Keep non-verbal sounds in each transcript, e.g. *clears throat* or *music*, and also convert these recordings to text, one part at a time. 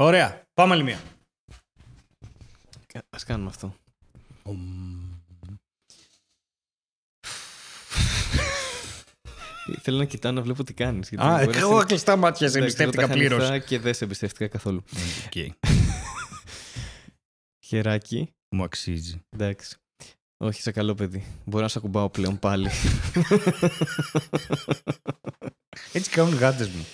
Ωραία. Πάμε άλλη μία. Α κάνουμε αυτό. Θέλω να κοιτάω να βλέπω τι κάνεις. Α, εγώ κλειστά μάτια σε εμπιστεύτηκα πλήρως. Και δεν σε εμπιστεύτηκα καθόλου. *laughs* Χεράκι. Μου αξίζει. Εντάξει. Όχι, σε καλό παιδί. Μπορώ να σε ακουμπάω πλέον πάλι. Έτσι κάνουν γάτες μου.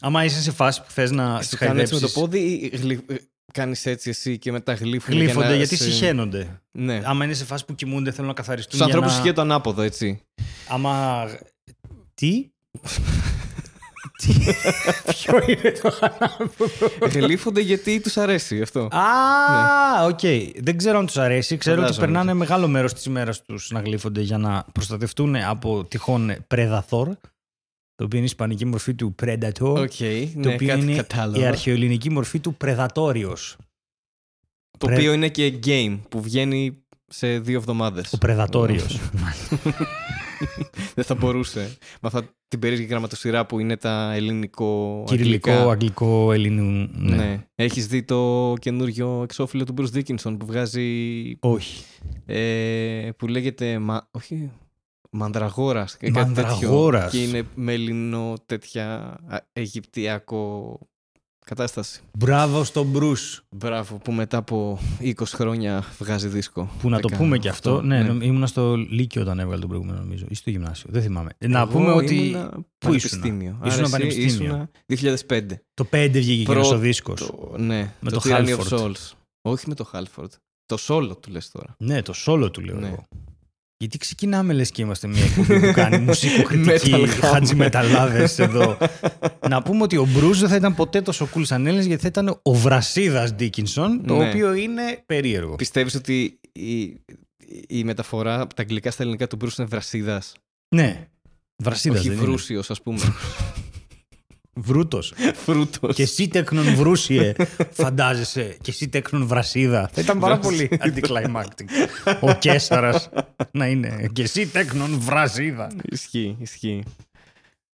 Άμα είσαι σε φάση που θες να Σου κάνω έτσι με το πόδι ή γλυ... κάνεις έτσι εσύ και μετά γλύφουν. Γλύφονται για να γιατί σε- συχαίνονται. Ναι. Άμα είναι σε φάση που κοιμούνται, θέλουν να καθαριστούν. Στου για ανθρώπους να... ισχύει το ανάποδο, έτσι. Άμα. Τι; Τι; *laughs* Ποιο είναι το ανάποδο; Γλύφονται γιατί τους αρέσει αυτό. Α, οκ. Δεν ξέρω αν τους αρέσει. Ξέρω ότι Φαντάζομαι. περνάνε μεγάλο μέρος της ημέρας τους να γλύφονται για να προστατευτούν από τυχόν Predator. Το οποίο είναι η ισπανική μορφή του Predator. Ok, Το ναι, οποίο κάτι είναι κατάλαβα. η αρχαιοελληνική μορφή του Predatorios. Το Πρε- οποίο είναι και game που βγαίνει σε δύο εβδομάδες. Ο Predatorios. *laughs* Δεν θα μπορούσε. Με αυτά την περίεργη γραμματοσειρά που είναι τα ελληνικό. Κυριλλικό, αγγλικά. αγγλικό, ελληνικού. Ναι. Ναι. Έχεις δει το καινούριο εξώφυλλο του Bruce Dickinson που βγάζει. Όχι. Ε, που λέγεται. Μα, όχι. Μανδραγόρας και κάτι τέτοιο. Μανδραγόρας. Και είναι με ελληνό τέτοια α, αιγυπτιακό κατάσταση. Μπράβο στον Μπρούς. Μπράβο, που μετά από 20 χρόνια βγάζει δίσκο. Που να το 10, πούμε και αυτό. αυτό, ναι, ναι. νομ- ήμουνα στο Λύκειο όταν έβγαλε τον προηγούμενο, νομίζω. Ή στο γυμνάσιο. Δεν θυμάμαι. να Εγώ πούμε ότι. ήμουνα Πού ήσουν. Πανεπιστήμιο. Άρα Ήσουν εσύ πανεπιστήμιο. ήσουνα 2005. Το 5 βγήκε Πρώτο- εκείνο ο δίσκος. Το, ναι, Με το, το Tyranny of Halford. Souls. Όχι με το Halford. Το solo του λες τώρα. Ναι, το solo του λέω Ναι. εγώ. Γιατί ξεκινάμε λες και είμαστε μια εκπομπή που κάνει *laughs* μουσικοκριτική Metal χατζιμεταλλάδες εδώ. *laughs* να πούμε ότι ο Μπρούζ δεν θα ήταν ποτέ τόσο cool σαν Έλληνας γιατί θα ήταν ο Βρασίδας Ντίκινσον, το Ναι. οποίο είναι περίεργο. Πιστεύεις ότι η, η μεταφορά από τα αγγλικά στα ελληνικά του Bruce είναι βρασίδας; Ναι. Βρασίδας όχι δεν είναι. βρούσιος ας πούμε. *laughs* Βρούτος. Φρούτος. και εσύ τέκνον βρούσιε, φαντάζεσαι. Και εσύ τέκνον Βρασίδα. Θα ήταν πάρα πολύ anticlimactic. ο Καίσαρας να είναι. Και εσύ τέκνον Βρασίδα. Ισχύει, ισχύει.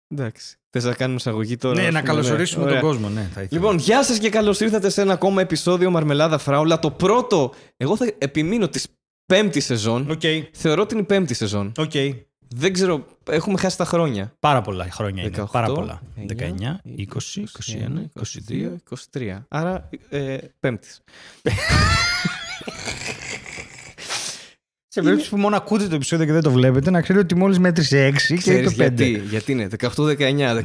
Εντάξει. Θες να κάνουμε εισαγωγή τώρα. ναι, ας να πούμε, καλωσορίσουμε Ωραία. τον κόσμο. Ναι, θα ήθελα. Λοιπόν, γεια σας και καλώς ήρθατε σε ένα ακόμα επεισόδιο Μαρμελάδα Φράουλα. Το πρώτο, εγώ θα επιμείνω της πέμπτη σεζόν. Οκ. Θεωρώ την πέμπτη σεζόν. Οκ. Δεν ξέρω, έχουμε χάσει τα χρόνια. Πάρα πολλά χρόνια είναι. 18, Πάρα πολλά. 19, 19, 20, 21, 22. 23. Άρα, ε, πέμπτης. *laughs* Σε περίπτωση που μόνο ακούτε το επεισόδιο και δεν το βλέπετε, να ξέρετε ότι μόλις μέτρησε 6 και Ξέρεις το 5. γιατί, γιατί είναι 18-19, 19-20, 20,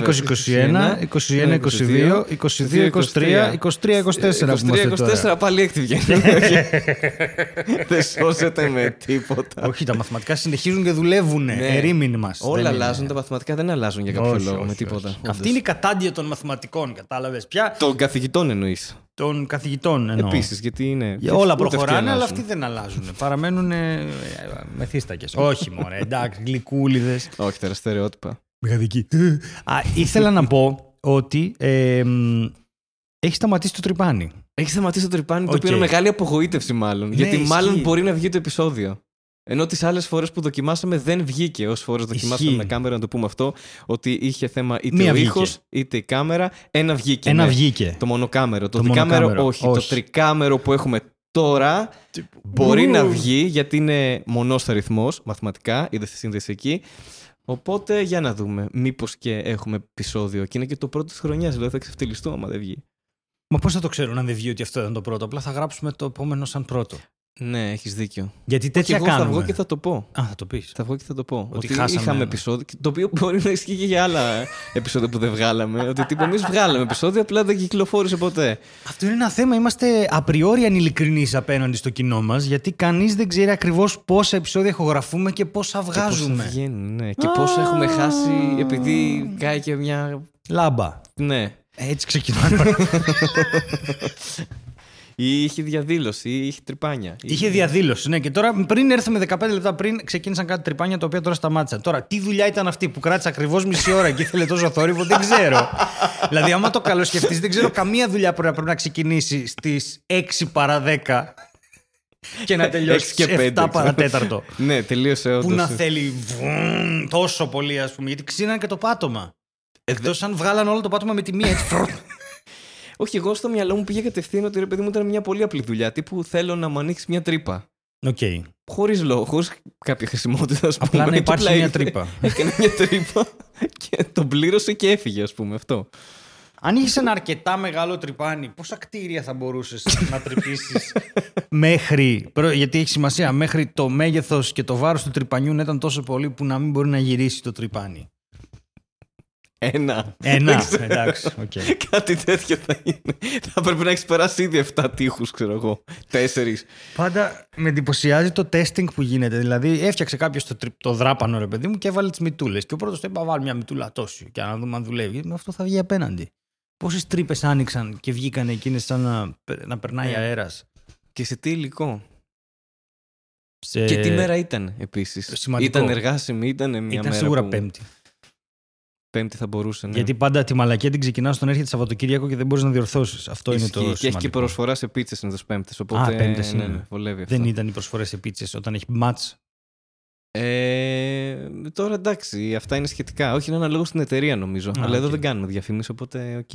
20, 21, 21, 22, 22, 23, 23, 24 που είμαστε τώρα. 23-24 πάλι έκτη βγαίνει. *laughs* Δεν σώζεται με τίποτα. Όχι, τα μαθηματικά συνεχίζουν και δουλεύουν. Ναι. Ερήμην μας. Όλα αλλάζουν, τα μαθηματικά δεν αλλάζουν για κάποιο λόγο με τίποτα. Αυτή είναι η κατάντια των μαθηματικών, κατάλαβες πια; Των καθηγητών εννοείς. Των καθηγητών εννοώ. Επίσης, γιατί είναι. Για όλα ούτε αυτοί προχωράνε, αλλά αλλάζουν. αυτοί δεν αλλάζουν. Παραμένουν ε, μεθύστακες. Όχι, μωρέ, εντάξει, γλυκούλιδες. Όχι, τώρα στερεότυπα. Μεγαδική. Α, ήθελα να πω ότι ε, μ, έχει σταματήσει το τρυπάνι. Έχει σταματήσει το τρυπάνι, το Οκ. οποίο είναι μεγάλη απογοήτευση μάλλον. γιατί ισχύει. μάλλον μπορεί να βγει το επεισόδιο. Ενώ τις άλλες φορές που δοκιμάσαμε δεν βγήκε. Όσες φορές δοκιμάσαμε Ισχύει. με κάμερα, να το πούμε αυτό, ότι είχε θέμα είτε Μία ο βγήκε. ήχος είτε η κάμερα. Ένα βγήκε. Ένα ναι. βγήκε. Το μονοκάμερο. Το, Το δικάμερο, μονοκάμερο, όχι. όχι. Το τρικάμερο που έχουμε τώρα μπορεί να βγει γιατί είναι μονός αριθμός μαθηματικά. Είδε τη σύνδεση εκεί. Οπότε για να δούμε. Μήπως και έχουμε επεισόδιο. Και είναι και το πρώτο της χρονιάς. Δηλαδή θα ξεφτυλιστώ άμα δεν βγει. Μα πώς θα το ξέρουν αν δεν βγει ότι αυτό ήταν το πρώτο. Απλά θα γράψουμε το επόμενο σαν πρώτο. Ναι, έχεις δίκιο. Γιατί Και τέτοια εγώ κάνουμε. θα βγω και θα το πω. Α, θα το πεις. Θα βγω και θα το πω. Ότι Ότι, χάσαμε είχαμε ένα. επεισόδιο. Το οποίο μπορεί να ισχύει και για άλλα επεισόδια που δεν βγάλαμε. ότι τύπου εμείς βγάλαμε επεισόδιο, απλά δεν κυκλοφόρησε ποτέ. Αυτό είναι ένα θέμα. Είμαστε απριόρι ανηλικρινείς απέναντι στο κοινό μας, γιατί κανείς δεν ξέρει ακριβώς πόσα επεισόδια ηχογραφούμε και πόσα Και βγάζουμε. πόσα βγαίνουν, ναι. Και πόσα έχουμε χάσει επειδή κάει και μια. Λάμπα. Ναι. Έτσι ξεκινάμε. *laughs* Ή είχε διαδήλωση, ή είχε τρυπάνια. Ή- Είχε διαδήλωση, ναι. Και τώρα πριν έρθουμε 15 λεπτά πριν, ξεκίνησαν κάτι τρυπάνια τα οποία τώρα σταμάτησαν. Τώρα, τι δουλειά ήταν αυτή που κράτησε ακριβώς μισή ώρα και ήθελε τόσο θόρυβο, δεν ξέρω. *laughs* δηλαδή, άμα το καλοσκεφτείς, δεν ξέρω καμία δουλειά που να πρέπει να ξεκινήσει στις 6 παρα 10 και να τελειώσεις Έξι και στι 7 πέντε, παρα ξέρω. 4. *laughs* Ναι, τελείωσε όντως. που να θέλει βουν, τόσο πολύ, ας πούμε, γιατί ξύνανε και το πάτωμα. Ε, Εκτός αν βγάλαν όλο το πάτωμα με τη μία έτσι. Φρρρ. Όχι, εγώ στο μυαλό μου πήγε κατευθείαν ότι ρε παιδί μου ήταν μια πολύ απλή δουλειά. Τύπου θέλω να μου ανοίξεις μια τρύπα. Οκ. Χωρίς λόγο, χωρίς κάποια χρησιμότητα. Ας Απλά πούμε. να Και υπάρχει απλά μια ήρθε, τρύπα. *laughs* Έκανε μια τρύπα και τον πλήρωσε και έφυγε, ας πούμε αυτό. Αν είχες ένα αρκετά μεγάλο τρυπάνι, πόσα κτίρια θα μπορούσες να τρυπήσεις; *laughs* Μέχρι. προ- Γιατί έχει σημασία, μέχρι το μέγεθος και το βάρος του τρυπανιού να ήταν τόσο πολύ που να μην μπορεί να γυρίσει το τρυπάνι. Ένα. Ένα. Δεν ξέρω. Εντάξει, οκ. Κάτι τέτοιο θα είναι. Θα πρέπει να έχεις περάσει ήδη 7 τοίχους, ξέρω εγώ. Τέσσερις. Πάντα με εντυπωσιάζει το testing που γίνεται. Δηλαδή, έφτιαξε κάποιος το, τρι- το δράπανο, ρε παιδί μου, και έβαλε τις μυτούλες. Και ο πρώτος του είπε: Βάλε μια μυτούλα τόση, και να δούμε αν δουλεύει. Γιατί με αυτό θα βγει απέναντι. Πόσες τρύπες άνοιξαν και βγήκαν εκείνες σαν να, να περνάει Ναι. αέρας. Και σε τι υλικό; Σε... Και τι μέρα ήταν επίσης; σημαντικό. Ήταν εργάσιμη, ήταν μια Ήταν μέρα. σίγουρα που... Πέμπτη. Πέμπτη θα μπορούσε. Ναι. Γιατί πάντα τη μαλακία την ξεκινάς όταν έρχεται Σαββατοκύριακο και δεν μπορείς να διορθώσεις. Αυτό είναι Ισχύει. το Και έχει και σημαντικό. προσφορά σε πίτσες συνήθως Πέμπτες. Οπότε. Πέμπτες ναι, είναι. ναι, βολεύει αυτό. Δεν ήταν οι προσφορές σε πίτσες όταν έχει ματς. Ε, τώρα εντάξει, αυτά είναι σχετικά. Όχι, είναι ένα λόγο στην εταιρεία νομίζω. Α, Αλλά εδώ οκ. δεν κάνουμε διαφήμιση, οπότε οκ.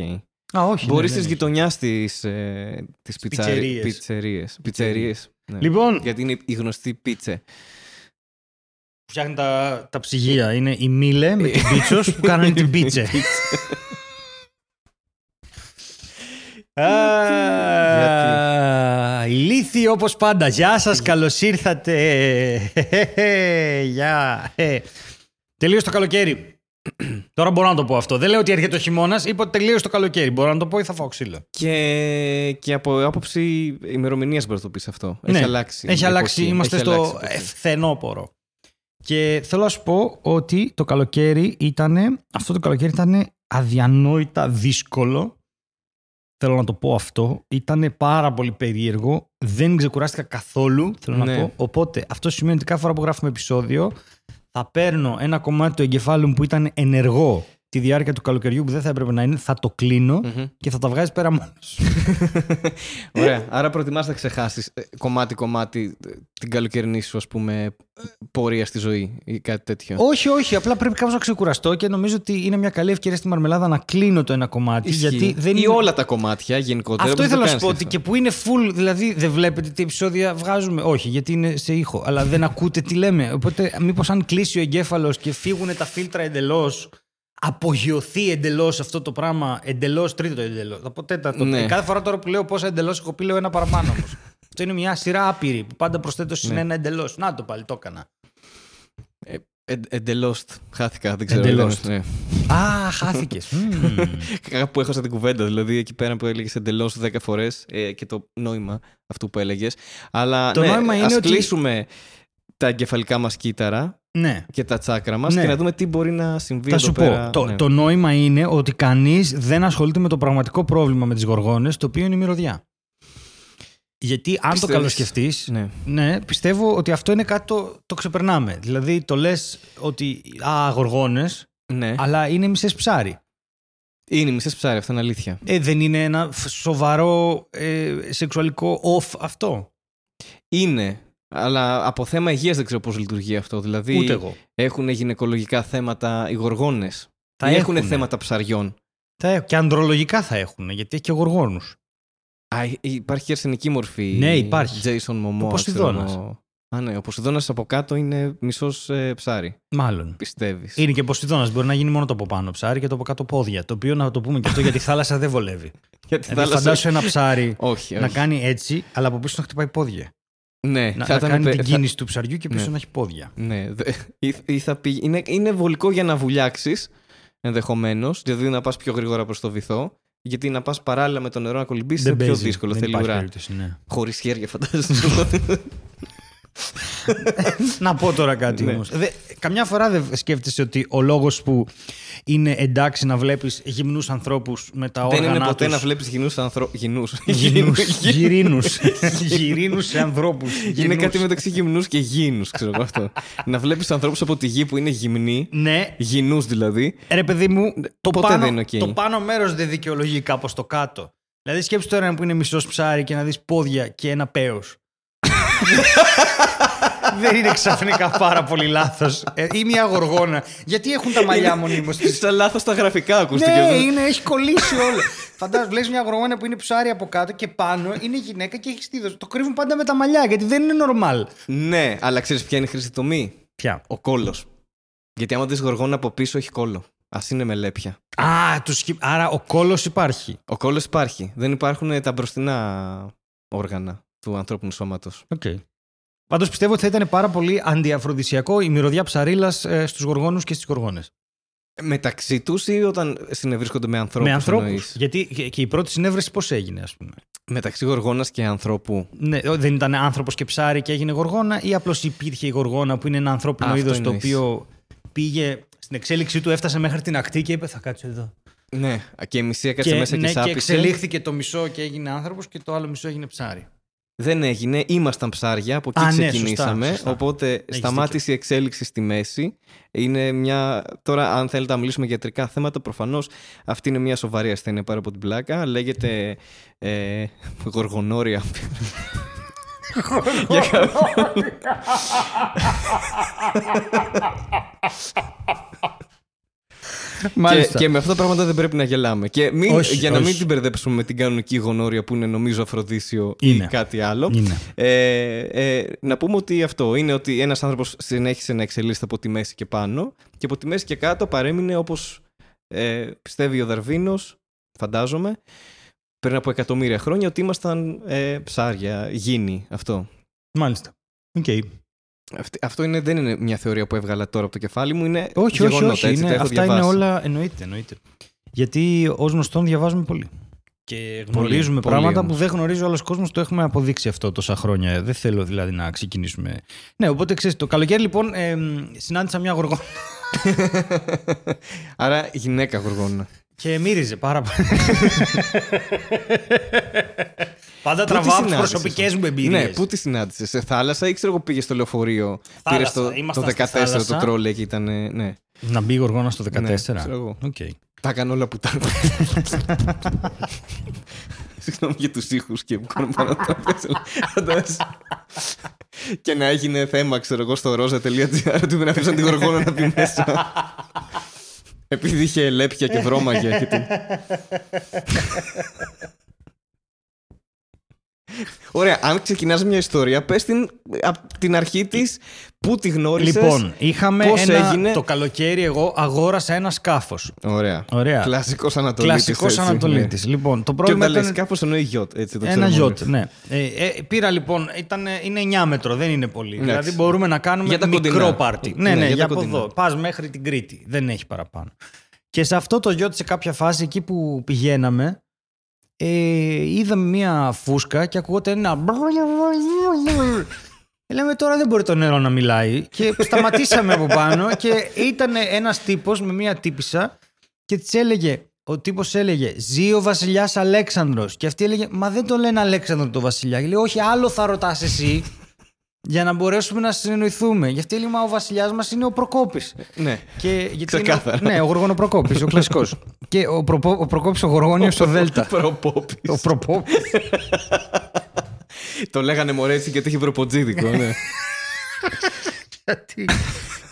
Α, όχι. Μπορείς ναι, της ναι, ναι. γειτονιάς της ε, τις πιτσερίες. πιτσερίες. Πιτσερίες. Ναι. Λοιπόν, Γιατί είναι η γνωστή πίτσε. Φτιάχνει τα, τα ψυγεία. Είναι η Μίλε με την Πίτσος που κάνανε την *laughs* πίτσε. Α, Ηλίθιοι όπως πάντα. Γεια σας, καλώς ήρθατε. Γεια. Ε, Τελείωσε το καλοκαίρι. Τώρα μπορώ να το πω αυτό. Δεν λέω ότι έρχεται ο χειμώνας. Είπα ότι τελείωσε το καλοκαίρι. Μπορώ να το πω ή θα φάω ξύλο. Και, και από άποψη ημερομηνίας μπορείς να το πεις αυτό. Ναι, Έχει αλλάξει. Έχει η αλλάξει. εποχή. Είμαστε Έχει στο αλλάξει η εποχή. φθενόπορο. Και θέλω να σου πω ότι το καλοκαίρι ήταν. Αυτό το καλοκαίρι ήταν αδιανόητα δύσκολο. Θέλω να το πω αυτό. Ήταν πάρα πολύ περίεργο. Δεν ξεκουράστηκα καθόλου. Θέλω να Ναι. πω. Οπότε αυτό σημαίνει ότι κάθε φορά που γράφουμε επεισόδιο θα παίρνω ένα κομμάτι του εγκεφάλου μου που ήταν ενεργό τη διάρκεια του καλοκαιριού που δεν θα έπρεπε να είναι, θα το κλείνω Μμμ. και θα τα βγάζει πέρα μόνος σου. *laughs* Ωραία. Άρα προτιμάς να ξεχάσεις κομμάτι-κομμάτι ε, την καλοκαιρινή σου, ας πούμε, πορεία στη ζωή ή κάτι τέτοιο. Όχι, όχι. Απλά πρέπει κάπως να ξεκουραστώ και νομίζω ότι είναι μια καλή ευκαιρία στη μαρμελάδα να κλείνω το ένα κομμάτι. Ισχύει. Γιατί δεν Ή είναι... όλα τα κομμάτια γενικότερα. Αυτό όπως ήθελα το να σου πω κάνεις ότι αυτό. και που είναι full, δηλαδή δεν βλέπετε τι επεισόδια βγάζουμε. Όχι, γιατί είναι σε ήχο, αλλά δεν ακούτε τι λέμε. Οπότε, μήπως αν κλείσει ο εγκέφαλος και φύγουν τα φίλτρα εντελώς, απογειωθεί εντελώς αυτό το πράγμα, εντελώς τρίτο εντελώς. Θα πω τέταρτο. Ναι. Ε, Κάθε φορά τώρα που λέω πόσα εντελώς έχω πει, λέω ένα παραπάνω όμως. *laughs* Αυτό είναι μια σειρά άπειρη που πάντα προσθέτω συν Ναι. ένα εντελώς. Να το πάλι, το έκανα. Ε, Εντελώς. Χάθηκα, δεν ξέρω. Εντελώς. ήταν, Α, χάθηκες. *laughs* Ναι. Κάπου έχασα την κουβέντα. Δηλαδή εκεί πέρα που έλεγες εντελώς 10 φορές και το νόημα αυτού που έλεγες. Αλλά Το ναι, νόημα είναι ας ότι- κλείσουμε τα εγκεφαλικά μας κύτταρα ναι. και τα τσάκρα μας Ναι. και να δούμε τι μπορεί να συμβεί Θα εδώ σου πέρα. πω, το, Ναι. το νόημα είναι ότι κανείς δεν ασχολείται με το πραγματικό πρόβλημα με τις γοργόνες, το οποίο είναι η μυρωδιά. Γιατί αν το Πιστεύεις- καλοσκεφτείς, Ναι. ναι, πιστεύω ότι αυτό είναι κάτι το, το ξεπερνάμε. Δηλαδή το λες ότι α, γοργόνες, ναι. αλλά είναι μισές ψάρι. Είναι μισές ψάρι, αυτό είναι αλήθεια. Ε, δεν είναι ένα φ- σοβαρό ε, σεξουαλικό off αυτό. Είναι. Αλλά από θέμα υγείας δεν ξέρω πώς λειτουργεί αυτό. Δηλαδή Ούτε εγώ. έχουν γυναικολογικά θέματα οι γοργόνες. Θα έχουν έχουνε. θέματα ψαριών; Θα έχ- και ανδρολογικά θα έχουν, γιατί έχει και γοργόνους. Α, υ- υπάρχει και αρσενική μορφή. Ναι, υπάρχει. Jason Momoa. Ο Ποσειδώνας. ξέρω εγώ. Α, ναι, ο Ποσειδώνας από κάτω είναι μισός ψάρι. Μάλλον. Πιστεύεις. Είναι και Ποσειδώνας. Μπορεί να γίνει μόνο το από πάνω ψάρι και το από κάτω πόδια. Το οποίο να το πούμε και αυτό γιατί η θάλασσα δεν βολεύει. *laughs* Γιατί Δηλαδή, φαντάσου ένα ψάρι Όχι, να όχι. κάνει έτσι, αλλά από πίσω να χτυπάει πόδια. Ναι, Να, θα να ήταν κάνει πε- την θα- κίνηση του ψαριού και πίσω Ναι. να έχει πόδια. Ναι, δε- *laughs* ή, ή θα πήγε- είναι, είναι βολικό για να βουλιάξεις ενδεχομένως, δηλαδή να πας πιο γρήγορα προς το βυθό. Γιατί να πας παράλληλα με το νερό να κολυμπήσεις είναι πιο παίζει. δύσκολο. Δεν θέλει υπάρχει ουρά. περίπτωση, ναι. Χωρίς χέρια, φαντάζομαι. *laughs* να πω τώρα κάτι Ναι. όμως. Δε, καμιά φορά δεν σκέφτεσαι ότι ο λόγος που είναι εντάξει να βλέπεις γυμνούς ανθρώπους με τα Δεν όργανα είναι ποτέ τους... να βλέπεις γυμνούς ανθρώπους. Γυμνούς. Γυμνούς, *laughs* γυρίνους. *laughs* Γυρίνους σε ανθρώπους. Είναι Γυμνούς. κάτι μεταξύ γυμνούς και γήινου, ξέρω εγώ αυτό. να βλέπεις ανθρώπους από τη γη που είναι γυμνοί, Ναι, γυμνούς δηλαδή. ρε παιδί μου, το ποτέ πάνω, δεν είναι οκ. το πάνω μέρος δεν δικαιολογεί κάπως το κάτω. Δηλαδή σκέψου τώρα που είναι μισός ψάρι και να δεις πόδια και ένα πέος. Δεν είναι ξαφνικά πάρα πολύ λάθος. Ε, ή μια γοργόνα. Γιατί έχουν τα μαλλιά μονίμως. Σαν λάθος τα γραφικά ακούστηκε. ναι, αυτό. είναι, έχει κολλήσει όλο. Φαντάζομαι, βλέπεις μια γοργόνα που είναι ψάρι από κάτω και πάνω είναι γυναίκα και έχει στήθος. Το κρύβουν πάντα με τα μαλλιά γιατί δεν είναι normal. Ναι, αλλά ξέρεις ποια είναι η χρήση τομή; Ποια; Ο κόλος. Γιατί άμα δεις γοργόνα από πίσω έχει κόλο. Α είναι με λέπια. Α, τους... σκυ- άρα ο κόλος υπάρχει. Ο κόλος υπάρχει. Δεν υπάρχουν τα μπροστινά όργανα του ανθρώπινου σώματος. Okay. Πάντως πιστεύω ότι θα ήταν πάρα πολύ αντιαφροδισιακό η μυρωδιά ψαρίλας ε, στους γοργόνους και στις γοργόνε. Μεταξύ τους ή όταν συνευρίσκονται με ανθρώπους. Με ανθρώπους. Γιατί και, και η πρώτη συνέβρεση πώς έγινε, ας πούμε; Μεταξύ γοργόνας και ανθρώπου. Ναι, ο- δεν ήταν άνθρωπος και ψάρι και έγινε γοργόνα, ή απλώς υπήρχε η γοργόνα που είναι ένα ανθρώπινο Αυτό είδος το εννοείς. οποίο πήγε στην εξέλιξή του, έφτασε μέχρι την ακτή και είπε: Θα κάτσω εδώ. Ναι, και η μισή έκατσε και, μέσα και ναι, και σάπισε. εξελίχθηκε το μισό και έγινε άνθρωπος και το άλλο μισό έγινε ψάρι. Δεν έγινε, ήμασταν ψάρια, από εκεί Α, ναι, ξεκινήσαμε. σωστά, σωστά. Οπότε σταμάτησε η εξέλιξη στη μέση. Είναι μια. Τώρα, αν θέλετε να μιλήσουμε για ιατρικά θέματα, προφανώς αυτή είναι μια σοβαρή ασθένεια πάρα από την πλάκα. Λέγεται ε, γοργονόρια. Για κάποιον- *laughs* και, και με αυτά τα πράγματα δεν πρέπει να γελάμε. Και μην, Όχι, για να μην όχι. την μπερδέψουμε με την κανονική γονόρια που είναι νομίζω αφροδίσιο Είναι. ή κάτι άλλο. Είναι. Ε, ε, να πούμε ότι αυτό είναι ότι ένας άνθρωπος συνέχισε να εξελίσσεται από τη μέση και πάνω και από τη μέση και κάτω παρέμεινε όπως ε, πιστεύει ο Δαρβίνος, φαντάζομαι, πριν από εκατομμύρια χρόνια ότι ήμασταν ε, ψάρια, γήινοι, αυτό. Μάλιστα. Okay. Αυτή- Αυτό είναι, δεν είναι μια θεωρία που έβγαλα τώρα από το κεφάλι μου, είναι Όχι, όχι, γεγονότα, όχι. έτσι, Είναι, τα έχω αυτά είναι διαβάσει. όλα. Εννοείται, εννοείται. Γιατί ως γνωστόν διαβάζουμε πολύ. Και γνωρίζουμε πολύ πράγματα όμως. που δεν γνωρίζει ο άλλος κόσμος. Το έχουμε αποδείξει αυτό τόσα χρόνια. Δεν θέλω δηλαδή να ξεκινήσουμε. Ναι, οπότε ξέρεις, το καλοκαίρι λοιπόν ε, συνάντησα μια γοργόνα *laughs* Άρα γυναίκα γοργόνα. και μύριζε πάρα πολύ. *laughs* Πάντα Πού τη τραβάω τις συνάντησες; προσωπικές μου εμπειρίες. Ναι, πού τη συνάντησες, σε θάλασσα ή ξέρω εγώ πήγες στο λεωφορείο. Πήρε Θάλασσα. το, το Ήμασταν 14 στη θάλασσα. το τρόλεϊ και ήταν. Ναι, Να μπει η γοργόνα στο 14. Ναι, ξέρω εγώ. Οκ. τα έκανε όλα που τα *laughs* Συγγνώμη για τους ήχους και που κάνουν πάνω τα Φαντάζεσαι. Και να έγινε θέμα, ξέρω εγώ, στο rosa.gr ότι δεν αφήσαν τη γοργόνα να μπει μέσα. Επειδή είχε λέπια και βρώμαγε. Και την- Ωραία, αν ξεκινάς μια ιστορία, πες την από την αρχή της, πού τη γνώρισες. Λοιπόν, είχαμε πώς ένα, έγινε. το καλοκαίρι εγώ αγόρασα ένα σκάφος. Ωραία. Ωραία. Κλασικός Ανατολίτης. Κλασικός έτσι, Ανατολίτης. ναι. Λοιπόν, το Και πρόβλημα όταν λες ήταν. κάπως εννοεί γιότ, έτσι το Ένα ξέρουμε γιότ, όλοι. ναι. Ε, ε, πήρα λοιπόν, ήταν, είναι 9 μέτρο, δεν είναι πολύ. Εντάξει. Δηλαδή μπορούμε να κάνουμε Για τα μικρό κοντινά. πάρτι. Ναι, Ναι, ναι, για για, τα από κοντινά. εδώ. Πας μέχρι την Κρήτη. Δεν έχει παραπάνω. Και σε αυτό το γιότ, σε κάποια φάση εκεί που πηγαίναμε, ε, είδαμε μία φούσκα και ακούγονταν ένα. Λέμε τώρα δεν μπορεί το νερό να μιλάει. Και σταματήσαμε από πάνω και ήταν ένας τύπος με μία τύπησα και της έλεγε. Ο τύπος έλεγε Ζει ο βασιλιάς Αλέξανδρος Και αυτή έλεγε Μα δεν το λένε Αλέξανδρο το βασιλιά. Και λέει Όχι, άλλο θα ρωτάς εσύ για να μπορέσουμε να συνεννοηθούμε. Γι' αυτή έλεγε Μα ο βασιλιάς μας είναι ο Προκόπης. Ναι. Και, γιατί Ξεκάθαρα. Είναι, ναι, ο Γοργονοπροκόπης, ο κλασικός. *laughs* και ο, Προπο, ο Προκόπης ο Γοργόνιος στο Δέλτα. Προπόπης. ο Προπόπης. Το λέγανε μωρέ έτσι γιατί είχε προποτζίδικο, ναι. *laughs* Γιατί-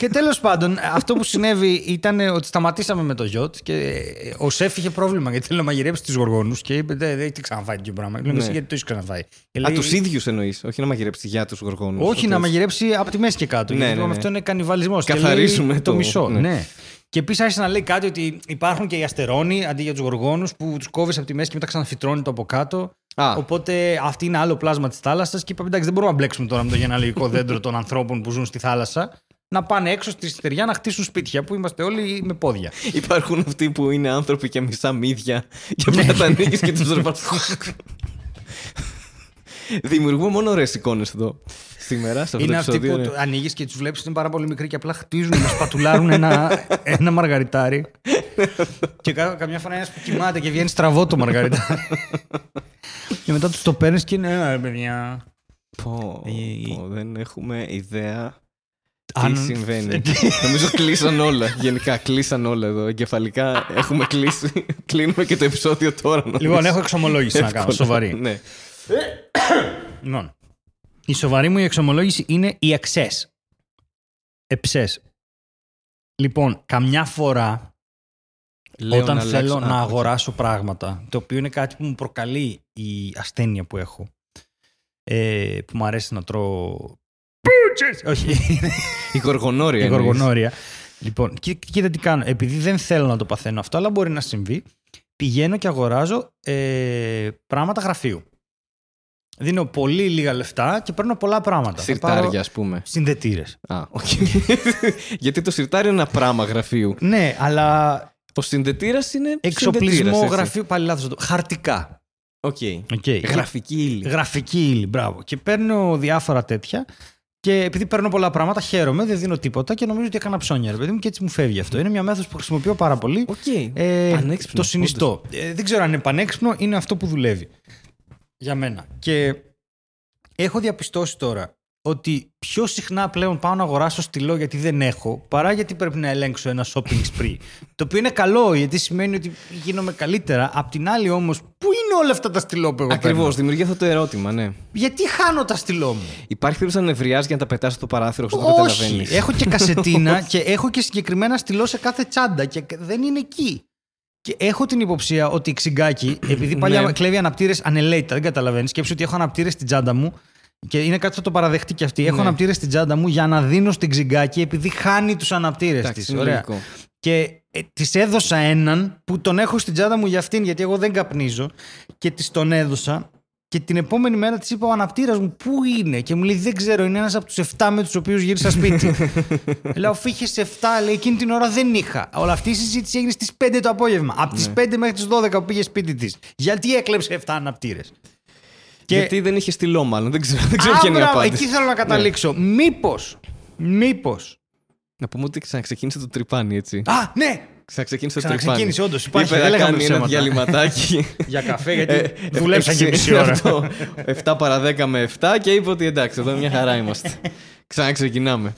και τέλος πάντων, αυτό που συνέβη ήταν ότι σταματήσαμε με το γιότ και ο σεφ είχε πρόβλημα γιατί θέλει να μαγειρέψει τους γοργόνους και είπε: Δεν δεν έχει ξαναφάει τέτοιο πράγμα. Λέω: Ναι. «Εσύ γιατί το έχεις ξαναφάει. Και Α, λέει, τους ίδιους εννοείς, όχι να μαγειρέψει για τους γοργόνους. Όχι, να Αυτές. μαγειρέψει από τη μέση και κάτω. Ναι, γιατί ναι, είπαμε, ναι. αυτό είναι κανιβαλισμός. Καθαρίσουμε το, το- μισό. ναι. Ναι. Και επίσης άρχισε να λέει κάτι ότι υπάρχουν και οι αστερόνοι αντί για τους γοργόνους που τους κόβεις από τη μέση και μετά ξαναφυτρώνει το από κάτω. Α. Οπότε αυτή είναι άλλο πλάσμα της θάλασσας. Και είπαμε: Εντάξει, δεν μπορούμε να μπλέξουμε τώρα με το γενναλογικό δέντρο των ανθρώπων που ζουν στη θάλασσα. Να πάνε έξω στη στεριά να χτίσουν σπίτια που είμαστε όλοι με πόδια. Υπάρχουν αυτοί που είναι άνθρωποι και μισά μύδια και πρέπει να τα ανοίγεις και τους ρεπάς. Δημιουργούμε μόνο ωραίες εικόνες εδώ σήμερα, σε αυτό Είναι το αυτοί επεισόδιο. που ναι. ανοίγεις και τους βλέπεις είναι πάρα πολύ μικροί και απλά χτίζουν, να σπατουλάρουν ένα, ένα μαργαριτάρι. και κα, καμιά φορά ένας που κοιμάται και βγαίνει στραβό το μαργαριτάρι. και μετά τους το παίρνεις και είναι. «Ε, παιδιά. Πω, Ε, πω, δεν έχουμε ιδέα Αν- τι συμβαίνει; *laughs* Νομίζω κλείσαν όλα. Γενικά κλείσαν όλα εδώ. Εγκεφαλικά έχουμε κλείσει. *laughs* Κλείνουμε και το επεισόδιο τώρα. νομίζω. Λοιπόν, έχω εξομολόγηση να κάνω. Εύκολα. Σοβαρή. Ναι. Λοιπόν, η σοβαρή μου η εξομολόγηση είναι η εξές. Εψές. Λοιπόν, καμιά φορά Λέω όταν να θέλω αλλάξω- να Α, όχι. αγοράσω πράγματα, το οποίο είναι κάτι που μου προκαλεί η ασθένεια που έχω. Ε, που μου αρέσει να τρώω. Πούτσες! Όχι, Η γοργονόρροια. η εννοείς. γοργονόρροια. Λοιπόν, κοί- κοίτα τι κάνω. Επειδή δεν θέλω να το παθαίνω αυτό, αλλά μπορεί να συμβεί, πηγαίνω και αγοράζω ε, πράγματα γραφείου. Δίνω πολύ λίγα λεφτά και παίρνω πολλά πράγματα. Θα πάρω Συρτάρια, ας πούμε. Συνδετήρες. Α, οκ. *laughs* Γιατί το συρτάρι είναι ένα πράγμα γραφείου. Ναι, αλλά Ο συνδετήρας είναι. εξοπλισμό συνδετήρας, έτσι. γραφείου. Πάλι λάθος. το- Χαρτικά. Ok. Okay. Γραφική ύλη. Γραφική ύλη, μπράβο. Και παίρνω διάφορα τέτοια. Και επειδή παίρνω πολλά πράγματα, χαίρομαι, δεν δίνω τίποτα και νομίζω ότι έκανα ψώνια, ρε παιδί μου, και έτσι μου φεύγει αυτό. Είναι μια μέθοδος που χρησιμοποιώ πάρα πολύ. Οκ. Ε, Πανέξυπνος, το συνιστώ. Ε, δεν ξέρω αν είναι πανέξυπνο, είναι αυτό που δουλεύει. Για μένα. Και έχω διαπιστώσει τώρα ότι πιο συχνά πλέον πάω να αγοράσω στυλό γιατί δεν έχω, παρά γιατί πρέπει να ελέγξω ένα shopping spree. το οποίο είναι καλό, γιατί σημαίνει ότι γίνομαι καλύτερα. Απ' την άλλη όμως, πού είναι όλα αυτά τα στυλό που εγώ Ακριβώς. παίρνω; Δημιουργεί αυτό το ερώτημα, ναι. Γιατί χάνω τα στυλό μου; Υπάρχει περίπτωση να νευριάζει για να τα πετάς στο παράθυρο όσο δεν το Όχι. καταλαβαίνεις. Έχω και *laughs* κασετίνα και έχω και συγκεκριμένα στυλό σε κάθε τσάντα και δεν είναι εκεί. Και έχω την υποψία ότι η ξυγκάκι, επειδή παλιά Ναι. κλέβει αναπτήρες ανελέητα, δεν καταλαβαίνεις. Σκέψου ότι έχω αναπτήρες στην τσάντα μου και είναι κάτι που θα το παραδεχτεί και αυτή. Έχω Ναι. αναπτήρε στην τσάντα μου για να δίνω στην ξυγκάκι επειδή χάνει τους αναπτήρε Εντάξει, της. είναι λογικό. Και ε, της έδωσα έναν που τον έχω στην τσάντα μου για αυτήν, γιατί εγώ δεν καπνίζω. Και της τον έδωσα. Και την επόμενη μέρα της είπα: Ο αναπτήρας μου, πού είναι; Και μου λέει: Δεν ξέρω, είναι ένας από τους 7 με τους οποίους γύρισα σπίτι. *laughs* Λέω: Αφού είχες 7, λέει, εκείνη την ώρα δεν είχα. Όλη αυτή η συζήτηση έγινε στις 5 το απόγευμα. Από τις 5 μέχρι τις 12 που πήγε σπίτι της. Γιατί έκλεψε 7 αναπτήρε. Και... Γιατί δεν είχε στυλό, μάλλον. Δεν ξέρω, δεν ξέρω Α, ποια είναι η μπράβο, απάντηση. εκεί θέλω να καταλήξω. Μήπως. Μήπως. Να πούμε ότι ξαναξεκίνησε το τρυπάνι, έτσι. Α, ναι! Ξαναξεκίνησε το τρυπάνι. Ξαναξεκίνησε, όντως, υπάρχει, Είπε δεν να λέγαμε κάνει ένα ψέματα. διαλυματάκι. *laughs* Για καφέ, γιατί Ε, δουλέψαν και ε, μισή ώρα. αυτό, 7 παρα 10 με 7 και είπε ότι εντάξει, εδώ μια χαρά είμαστε. *laughs* Ξαναξεκινάμε.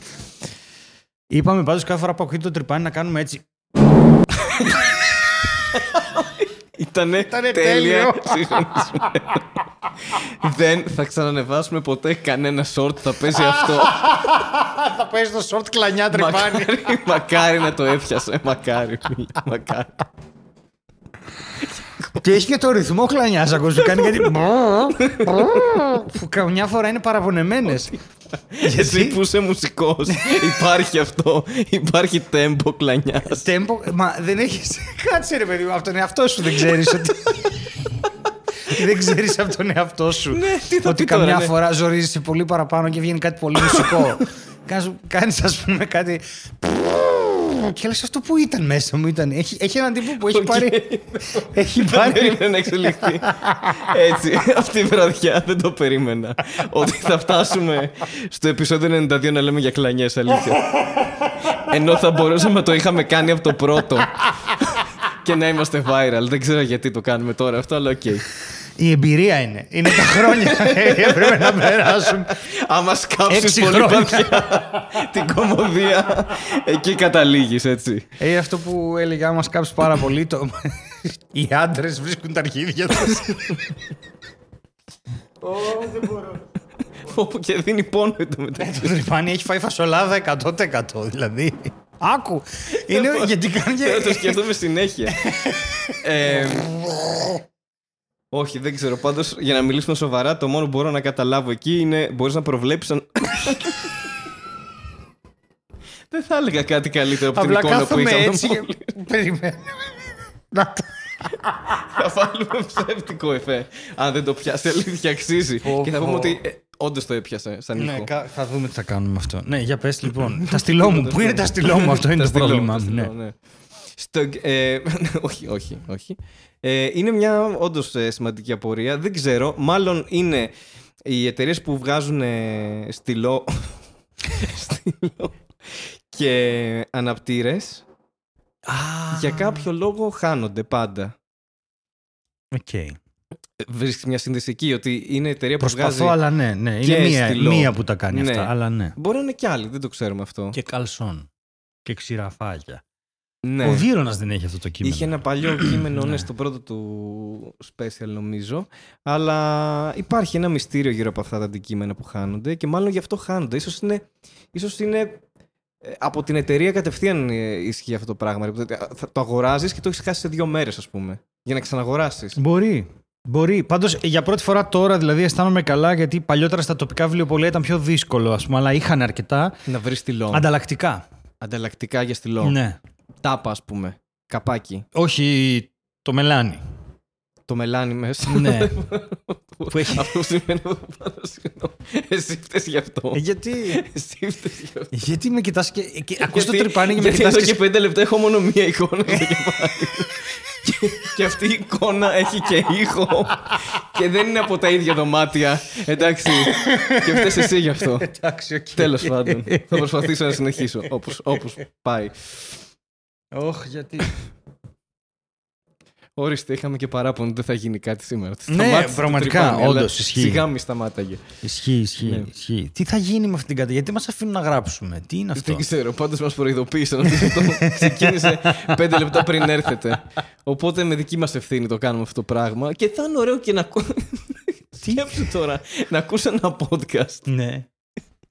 Είπαμε πάντως κάθε φορά που ακούγεται το τρυπάνι να κάνουμε έτσι. *laughs* Ήτανε, Ήτανε τέλεια. τέλειο. συγχρονισμένο. *laughs* Δεν θα ξανανεβάσουμε ποτέ κανένα short, θα παίζει αυτό. *laughs* Θα παίζει το short κλανιά τρυπάνι. μακάρι, μακάρι να το έπιασε. Μακάρι. μακάρι. και έχει και το ρυθμό κλανιάς ακόμα που κάνει κάτι. *laughs* που καμιά φορά είναι παραπονεμένες. Εσύ; που είσαι μουσικός, υπάρχει αυτό. Υπάρχει τέμπο κλανιάς. Τέμπο, μα δεν έχεις. Κάτσε ρε παιδί μου, από τον εαυτό σου δεν ξέρεις ότι. δεν ξέρεις από τον εαυτό σου. Ναι, τι θα ότι πει τώρα, καμιά ναι. φορά ζορίζεσαι πολύ παραπάνω και βγαίνει κάτι πολύ μουσικό. *laughs* Κάνεις, ας πούμε, κάτι. Και λες αυτό που ήταν μέσα μου ήταν. Έχει, έχει έναν τύπο που έχει Οκ. πάρει. *laughs* έχει Δεν πάρει. περίμενα να εξελιχθεί. Έτσι, *laughs* αυτή η βραδιά δεν το περίμενα. Ότι θα φτάσουμε στο επεισόδιο 92 να λέμε για κλανιές, αλήθεια. Ενώ θα μπορούσαμε να το είχαμε κάνει από το πρώτο. *laughs* Και να είμαστε viral. Δεν ξέρω γιατί το κάνουμε τώρα αυτό, αλλά οκ. Η εμπειρία είναι. Είναι τα χρόνια *laughs* που έπρεπε να περάσουν. Άμα σκάψεις Έξι πολύ χρόνια. βαθιά την κωμωδία, εκεί καταλήγεις, έτσι. Ε, αυτό που έλεγε, άμα σκάψεις πάρα πολύ, το... οι άντρες βρίσκουν τα αρχίδια τους. Όπου και δίνει πόνο εντωμεταξύ. το τρυπάνι έχει φάει φασολάδα 100%. Δηλαδή. Άκου. Είναι γιατί κάνει. Θα το και- σκεφτούμε συνέχεια. *laughs* Ε, όχι, δεν ξέρω. Πάντως, για να μιλήσουμε σοβαρά, το μόνο που μπορώ να καταλάβω εκεί είναι μπορείς να προβλέψεις. Αν... *laughs* δεν θα έλεγα κάτι καλύτερο από την Απλά εικόνα που κάθομαι είχαμε. έτσι και μόλις. περιμένω. Να το- θα βάλουμε ψεύτικο εφέ. Αν δεν το πιάσει, αλήθεια αξίζει. Πω, και θα πούμε πω. ότι ε, όντως το έπιασε σαν Ναι, ήχο. κα- θα δούμε τι θα κάνουμε με αυτό. Ναι, για πες *laughs* λοιπόν. τα στυλό μου. Πού είναι τα στυλό μου, αυτό είναι Τα το στυλό, πρόβλημά τα μου. στυλό, ναι. ναι. Στο, ε, *laughs* όχι, όχι, όχι. Ε, είναι μια όντως σημαντική απορία. Δεν ξέρω. Μάλλον είναι οι εταιρείες που βγάζουν ε, στυλό, *laughs* στυλό και αναπτήρες για κάποιο λόγο χάνονται πάντα. Οκ. Βρίσκεις μια σύνδεση εκεί ότι είναι εταιρεία που Προσπαθώ, βγάζει. αλλά ναι, ναι. και Είναι μία, στυλό. μία που τα κάνει Ναι. αυτά, αλλά ναι. Μπορεί να είναι κι άλλοι, δεν το ξέρουμε αυτό. Και καλσόν. Και ξηραφάκια. Ναι. Ο Βίρονας δεν έχει αυτό το κείμενο. Είχε ένα παλιό *clears throat* κείμενο, ναι, Ναι. στο πρώτο του special νομίζω. Αλλά υπάρχει ένα μυστήριο γύρω από αυτά τα αντικείμενα που χάνονται και μάλλον γι' αυτό χάνονται. Ίσως είναι, ίσως είναι ε, από την εταιρεία κατευθείαν ε, ισχύει αυτό το πράγμα. Δηλαδή, θα Το αγοράζεις και το έχεις χάσει σε δύο μέρες, ας πούμε. Για να ξαναγοράσεις. Μπορεί. Μπορεί. Πάντως για πρώτη φορά τώρα δηλαδή αισθάνομαι καλά γιατί παλιότερα στα τοπικά βιβλιοπολία ήταν πιο δύσκολο, ας πούμε, αλλά είχαν αρκετά Να βρεις τη λόγο. ανταλλακτικά. Ανταλλακτικά για στη λόγο. Ναι. Τάπα, ας πούμε. Καπάκι. Όχι το μελάνι. Το μελάνι μέσα. ναι. *laughs* Που έχει- αυτό σημαίνει εδώ πάνω. συγγνώμη. Εσύ φταίει γι' αυτό. Ε, γιατί; Εσύ φταίει γι' αυτό. γιατί με κοιτάς και. και ακούς το Γιατί- τρυπάνι και με γιατί κοιτάς. εδώ Και... και πέντε λεπτά έχω μόνο μία εικόνα στο κεφάλι. και, και αυτή η εικόνα έχει και ήχο και δεν είναι από τα ίδια δωμάτια. Εντάξει. και φταις εσύ γι' αυτό. Εντάξει, οκ. Τέλος πάντων. Θα προσπαθήσω να συνεχίσω όπως, όπως πάει. Όχ, γιατί. *laughs* Ορίστε, είχαμε και παράπονο ότι δεν θα γίνει κάτι σήμερα. Ότι Ναι, σταμάτησε το πραγματικά, τρυπάνι, αλλά όντως, ισχύει. Σιγά μη σταμάταγε. Ισχύει, ισχύει, Ναι. ισχύει. Τι θα γίνει με αυτήν την κατάσταση, γιατί μας αφήνουν να γράψουμε, τι είναι αυτό; Δεν ξέρω, πάντως μας προειδοποίησαν ότι αυτό *laughs* ξεκίνησε πέντε λεπτά πριν έρθετε. Οπότε με δική μας ευθύνη το κάνουμε αυτό το πράγμα. Και θα είναι ωραίο και να ακού... *laughs* Σκέψου τώρα, να ακούς ένα podcast, Ναι.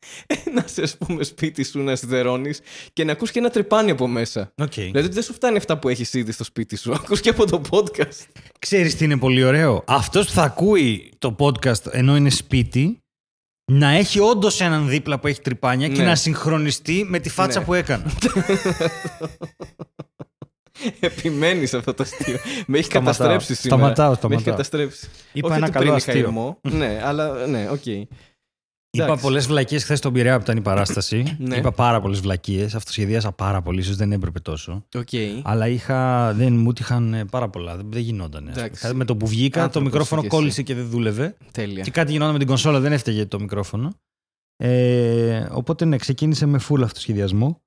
*laughs* να σε ας πούμε σπίτι σου να σιδερώνεις και να ακούς και ένα τρυπάνι από μέσα. Οκ. Δηλαδή δεν σου φτάνει αυτά που έχεις ήδη στο σπίτι σου, *laughs* ακούς και από το podcast. Ξέρεις τι είναι πολύ ωραίο; Αυτός που θα ακούει το podcast ενώ είναι σπίτι, να έχει όντως έναν δίπλα που έχει τρυπάνια και Ναι. να συγχρονιστεί με τη φάτσα Ναι. που έκανα. *laughs* Επιμένεις σε αυτό το αστείο. Με έχει Σταματάω. καταστρέψει σήμερα. Σταματάω, Με έχει σταματάω. καταστρέψει. Είπα Όχι ένα ότι καλό πριν αστείο. είχα ειρμό. ναι, αλλά ναι, οκ. Είπα Εντάξει. πολλές βλακίες χθες στον Πειραιά που ήταν η παράσταση. *clears throat* Ναι. Είπα πάρα πολλές βλακίες. Αυτοσχεδίασα πάρα πολύ. ίσως δεν έπρεπε τόσο. Οκ. Αλλά είχα, δεν μου τύχαν ε, πάρα πολλά. Δεν, δεν γινόταν. Εντάξει. Με το που βγήκα, το Άνθρωπος μικρόφωνο είσαι εσύ. κόλλησε και δεν δούλευε. Τέλεια. Και κάτι γινόταν με την κονσόλα, δεν έφταιγε το μικρόφωνο. Ε, οπότε ναι, ξεκίνησε με full αυτοσχεδιασμό.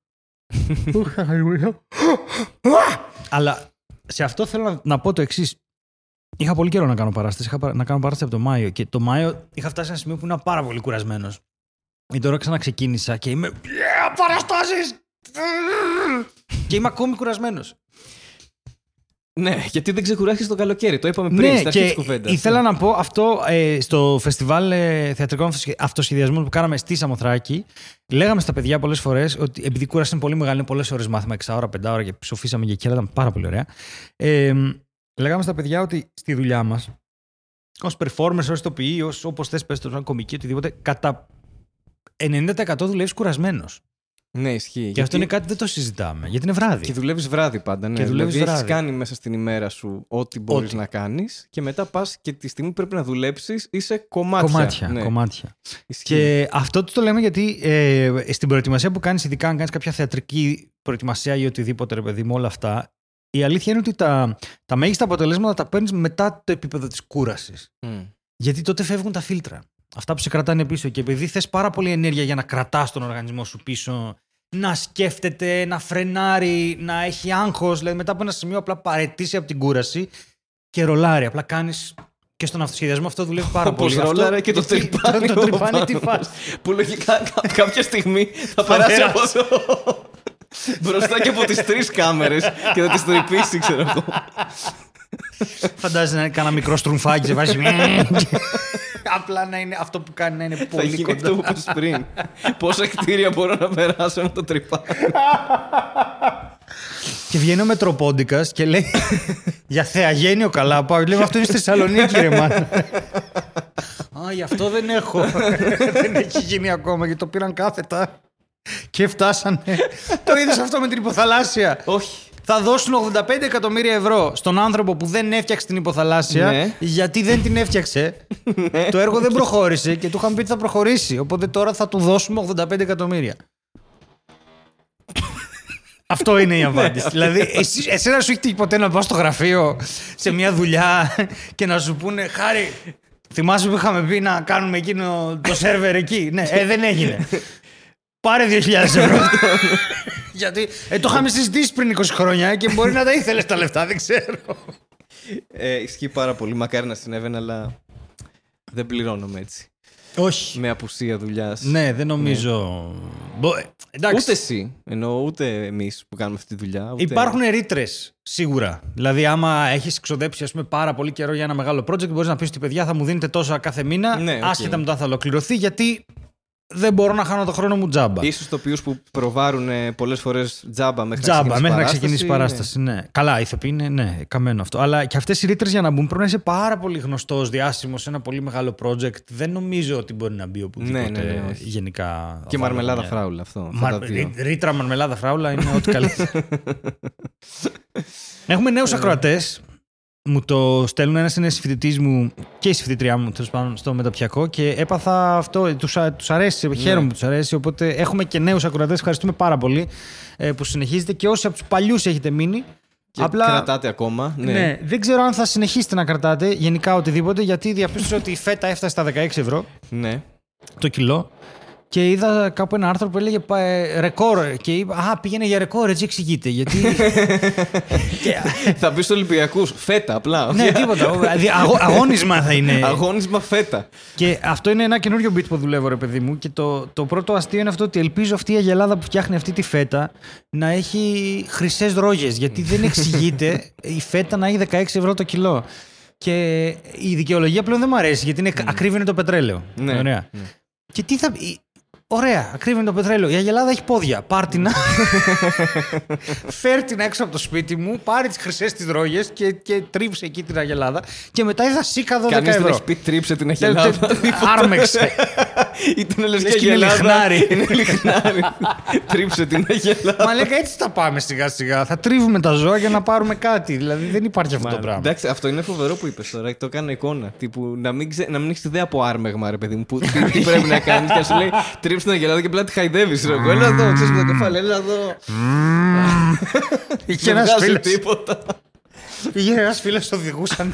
*laughs* Αλλά σε αυτό θέλω να, να πω το εξής. Είχα πολύ καιρό να κάνω παράσταση. Είχα πα- να κάνω παράσταση από το Μάιο. Και το Μάιο είχα φτάσει σε ένα σημείο που ήμουν πάρα πολύ κουρασμένος. Και τώρα ξαναξεκίνησα και είμαι. Yeah, παραστάσεις! και είμαι ακόμη κουρασμένος. Ναι, γιατί δεν ξεκουράστηκες το καλοκαίρι. Το είπαμε πριν Ναι, στην αρχή και της κουβέντας. ήθελα να πω αυτό ε, στο φεστιβάλ ε, θεατρικών αυτοσχεδιασμών που κάναμε στη Σαμοθράκη. Λέγαμε στα παιδιά πολλές φορές ότι επειδή η κούραση είναι πολύ μεγάλη, είναι πολλές ώρες μάθημα, 6 ώρα, 5 ώρα και ψοφήσαμε και εκεί, αλλά ήταν πάρα πολύ ωραία. Ε, λέγαμε στα παιδιά ότι στη δουλειά μας, ως performers, ως ηθοποιοί, ως όπως θες, πες το, σαν κομική, οτιδήποτε, κατά 90% δουλεύεις κουρασμένος. Ναι, ισχύει. Και γιατί- αυτό είναι κάτι που δεν το συζητάμε. Γιατί είναι βράδυ. Και δουλεύεις βράδυ πάντα. Ναι. Και δουλεύεις δηλαδή, βράδυ. Έχει κάνει μέσα στην ημέρα σου ό,τι μπορείς Ό,τι. να κάνεις και μετά πας και τη στιγμή που πρέπει να δουλέψεις είσαι κομμάτια. Κομμάτια. Ναι, κομμάτια. ισχύει. Και αυτό το λέμε γιατί ε, στην προετοιμασία που κάνεις, ειδικά αν κάνεις κάποια θεατρική προετοιμασία ή οτιδήποτε, ρε παιδί μου, όλα αυτά, η αλήθεια είναι ότι τα, τα μέγιστα αποτελέσματα τα παίρνεις μετά το επίπεδο της κούρασης. Μμ. Γιατί τότε φεύγουν τα φίλτρα. Αυτά που σε κρατάνε πίσω. Και επειδή θες πάρα πολύ ενέργεια για να κρατάς τον οργανισμό σου πίσω, να σκέφτεται, να φρενάρει, να έχει άγχος. Δηλαδή, μετά από ένα σημείο απλά παρετήσει από την κούραση και ρολάρει. Απλά κάνεις. Και στον αυτοσχεδιασμό αυτό δουλεύει πάρα Όπως πολύ. ρόλαρε Αυτό- και το γιατί- τρυπάνι. Το, το τρυπάνι τι ο φάση. Πάνος. Που λογικά κα- κάποια στιγμή θα περάσει από περάσει. εδώ. Μπροστά και από τις τρεις κάμερες και θα τις τρυπήσει, ξέρω εγώ. Φαντάζεσαι να είναι κάνα μικρό στρουμφάκι, σε βάζει. Απλά να είναι αυτό που κάνει να είναι Θα πολύ γίνει αυτό κοντά. που είπες πριν. Πόσα κτίρια μπορώ να περάσω με το τρυπάνι. Και βγαίνει ο Μετροπόντικας και λέει Για θεαγένειο καλά πάω. Λέει Αυτό είναι στη Θεσσαλονίκη, ρε μάνα. Α, γι' αυτό δεν έχω. *laughs* δεν έχει γίνει ακόμα γιατί το πήραν κάθετα. Και φτάσανε. το είδες αυτό με την υποθαλάσσια; Όχι. Θα δώσουν 85 εκατομμύρια ευρώ στον άνθρωπο που δεν έφτιαξε την υποθαλάσσια Ναι. γιατί δεν την έφτιαξε. το έργο δεν προχώρησε και του είχαν πει ότι θα προχωρήσει. Οπότε τώρα θα του δώσουμε 85 εκατομμύρια. Αυτό είναι η απάντηση. δηλαδή, εσύ, εσένα σου έχει τύχει ποτέ να πας στο γραφείο σε μια δουλειά και να σου πούνε Χάρη, θυμάσαι που είχαμε πει να κάνουμε εκείνο το σερβερ εκεί; ναι, ε, δεν έγινε. Πάρε 2.000 ευρώ. *laughs* Γιατί ε, το είχαμε συζητήσει πριν 20 χρόνια και μπορεί να τα ήθελες τα λεφτά, δεν ξέρω. Ε, ισχύει πάρα πολύ. Μακάρι να συνέβαινε, αλλά δεν πληρώνομαι έτσι. Όχι. Με απουσία δουλειάς. Ναι, δεν νομίζω. Μπο- ε, Εντάξει. Ούτε εσύ. Εννοώ ούτε εμείς που κάνουμε αυτή τη δουλειά. Ούτε... Υπάρχουν ρήτρες σίγουρα. Δηλαδή, άμα έχεις εξοδέψει ας πούμε, πάρα πολύ καιρό για ένα μεγάλο project, μπορείς να πεις ότι παιδιά θα μου δίνετε τόσα κάθε μήνα, Ναι, οκ. άσχετα με το αν θα ολοκληρωθεί, γιατί δεν μπορώ να χάνω το χρόνο μου τζάμπα. Ίσως ηθοποιούς που προβάρουν πολλές φορές τζάμπα μέχρι Τζάμπα, να ξεκινήσει μέχρι να παράσταση, ξεκινήσει η είναι- παράσταση. Ναι. Καλά, ηθοποιοί είναι, ναι, καμένο αυτό. Αλλά και αυτές οι ρήτρες για να μπουν πρέπει να είσαι πάρα πολύ γνωστός, διάσημος σε ένα πολύ μεγάλο project. Δεν νομίζω ότι μπορεί να μπει οπουδήποτε Ναι, ναι, ναι, όχι. γενικά. Και θα μαρμελάδα βάλω μια- φράουλα αυτό. αυτά Μα- τα δύο. ρί- Ρήτρα μαρμελάδα φράουλα είναι ό,τι καλύτερο. *laughs* Έχουμε νέους ακροατές. Μου το στέλνουν ένας είναι συμφοιτητή μου και η συμφοιτητριά μου τέλος πάντων, στο μεταπιακό και έπαθα αυτό. Τους τους αρέσει, χαίρομαι Ναι. που τους αρέσει. Οπότε έχουμε και νέους ακροατές. Ευχαριστούμε πάρα πολύ ε, που συνεχίζετε και όσοι από τους παλιούς έχετε μείνει. Και κρατάτε ακόμα. Ναι. Ναι. δεν ξέρω αν θα συνεχίσετε να κρατάτε γενικά οτιδήποτε γιατί διαπίστωσα ότι η φέτα έφτασε στα 16 ευρώ ναι. το κιλό. Και είδα κάπου ένα άρθρο που έλεγε πα- ε, ρεκόρ. Και είπα, Α, πήγαινε για ρεκόρ, έτσι εξηγείται. Γιατί. *laughs* και, θα μπει στου Ολυμπιακούς. Φέτα απλά. ναι, τίποτα. Ο- δηλαδή, αγώ- αγώνισμα θα είναι. Αγώνισμα φέτα. και αυτό είναι ένα καινούριο beat που δουλεύω, ρε παιδί μου. Και το, το πρώτο αστείο είναι αυτό ότι ελπίζω αυτή η αγελάδα που φτιάχνει αυτή τη φέτα να έχει χρυσές ρόγες. Γιατί δεν εξηγείται η φέτα να έχει 16 ευρώ το κιλό. Και η δικαιολογία πλέον δεν μου αρέσει γιατί είναι, ακρίβει είναι το πετρέλαιο. Ναι. Ωραία. Ναι. Και τι θα. Η- Ωραία, ακρίβει το πετρέλαιο. Η Αγελάδα έχει πόδια. Πάρτινα. *laughs* Φέρ την έξω από το σπίτι μου, πάρει τις χρυσές τη ρόγες και, και τρίψε εκεί την Αγελάδα. Και μετά είδα σίκα 12 Κανείς δεν ευρώ. έχει πει τρίψε την Τε- τε- Αγελάδα. Άρμεξε. *laughs* Ήταν λες Λες και και είναι Αγελάδα. λιχνάρι. Είναι λιχνάρι. *laughs* Τρίψε την Αγελάδα. Μα λέγα έτσι θα πάμε σιγά σιγά. Θα τρίβουμε τα ζώα για να πάρουμε κάτι. Δηλαδή δεν υπάρχει αυτό το πράγμα. Εντάξει, αυτό είναι φοβερό που είπες τώρα. Το έκανα εικόνα. Τύπου, να μην, ξε... να μην έχεις ιδέα από άρμεγμα, ρε παιδί μου. Που, τι, τι πρέπει να κάνεις. και σου λέει τρίψε την Αγελάδα και απλά τη χαϊδεύει. Έλα εδώ, ξέρεις με το κεφάλι, έλα εδώ. Είχε Δεν ένας βγάζει φίλος. τίποτα. Πήγε ένας φίλος, οδηγούσαν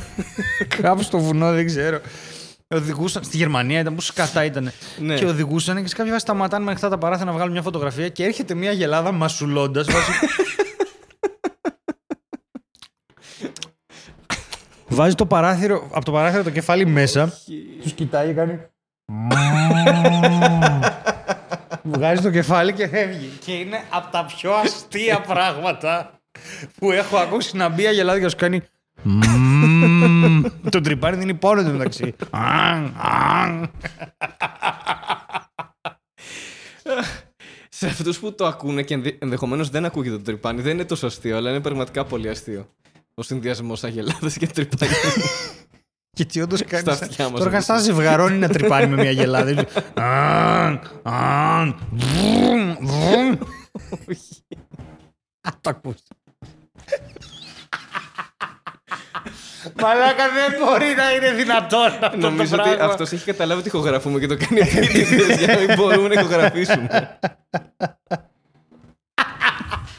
κάπου στο βουνό, δεν ξέρω. Οδηγούσαν, στη Γερμανία ήταν, πόσο σκατά ήταν. Ναι. Και οδηγούσαν και σε κάποια φάση σταματάνε με ανοιχτά τα παράθυρα να βγάλουν μια φωτογραφία και έρχεται μια γελάδα μασουλώντας. βάζει... *laughs* βάζει το παράθυρο, από το παράθυρο το κεφάλι μέσα. Τους κοιτάει και κάνει. *laughs* Βγάζει το κεφάλι και φεύγει. Και είναι από τα πιο αστεία πράγματα που έχω ακούσει να μπει αγελάδα και να σου κάνει. «Μμμ». Το τρυπάρι δίνει πόνο του μεταξύ. «Αν, αν». Σε αυτού που το ακούνε και ενδεχομένω δεν ακούγεται το τρυπάνι, δεν είναι τόσο αστείο, αλλά είναι πραγματικά πολύ αστείο. Ο συνδυασμό Αγελάδα και τρυπάνι. Γιατί όντως κάνεις. Στα αυτιά μας, Τώρα κάνει σαν ζευγαρώνει να τρυπάνει με μια γελάδα. *laughs* «Αν, αν, βρουμ, βρουμ». Α, Το ακούς. Μαλάκα δεν μπορεί να είναι δυνατόν αυτό το Νομίζω ότι πράγμα. αυτός έχει καταλάβει ότι ηχογραφούμε και το κάνει επίτηδες για να μην μπορούμε να ηχογραφήσουμε. *laughs*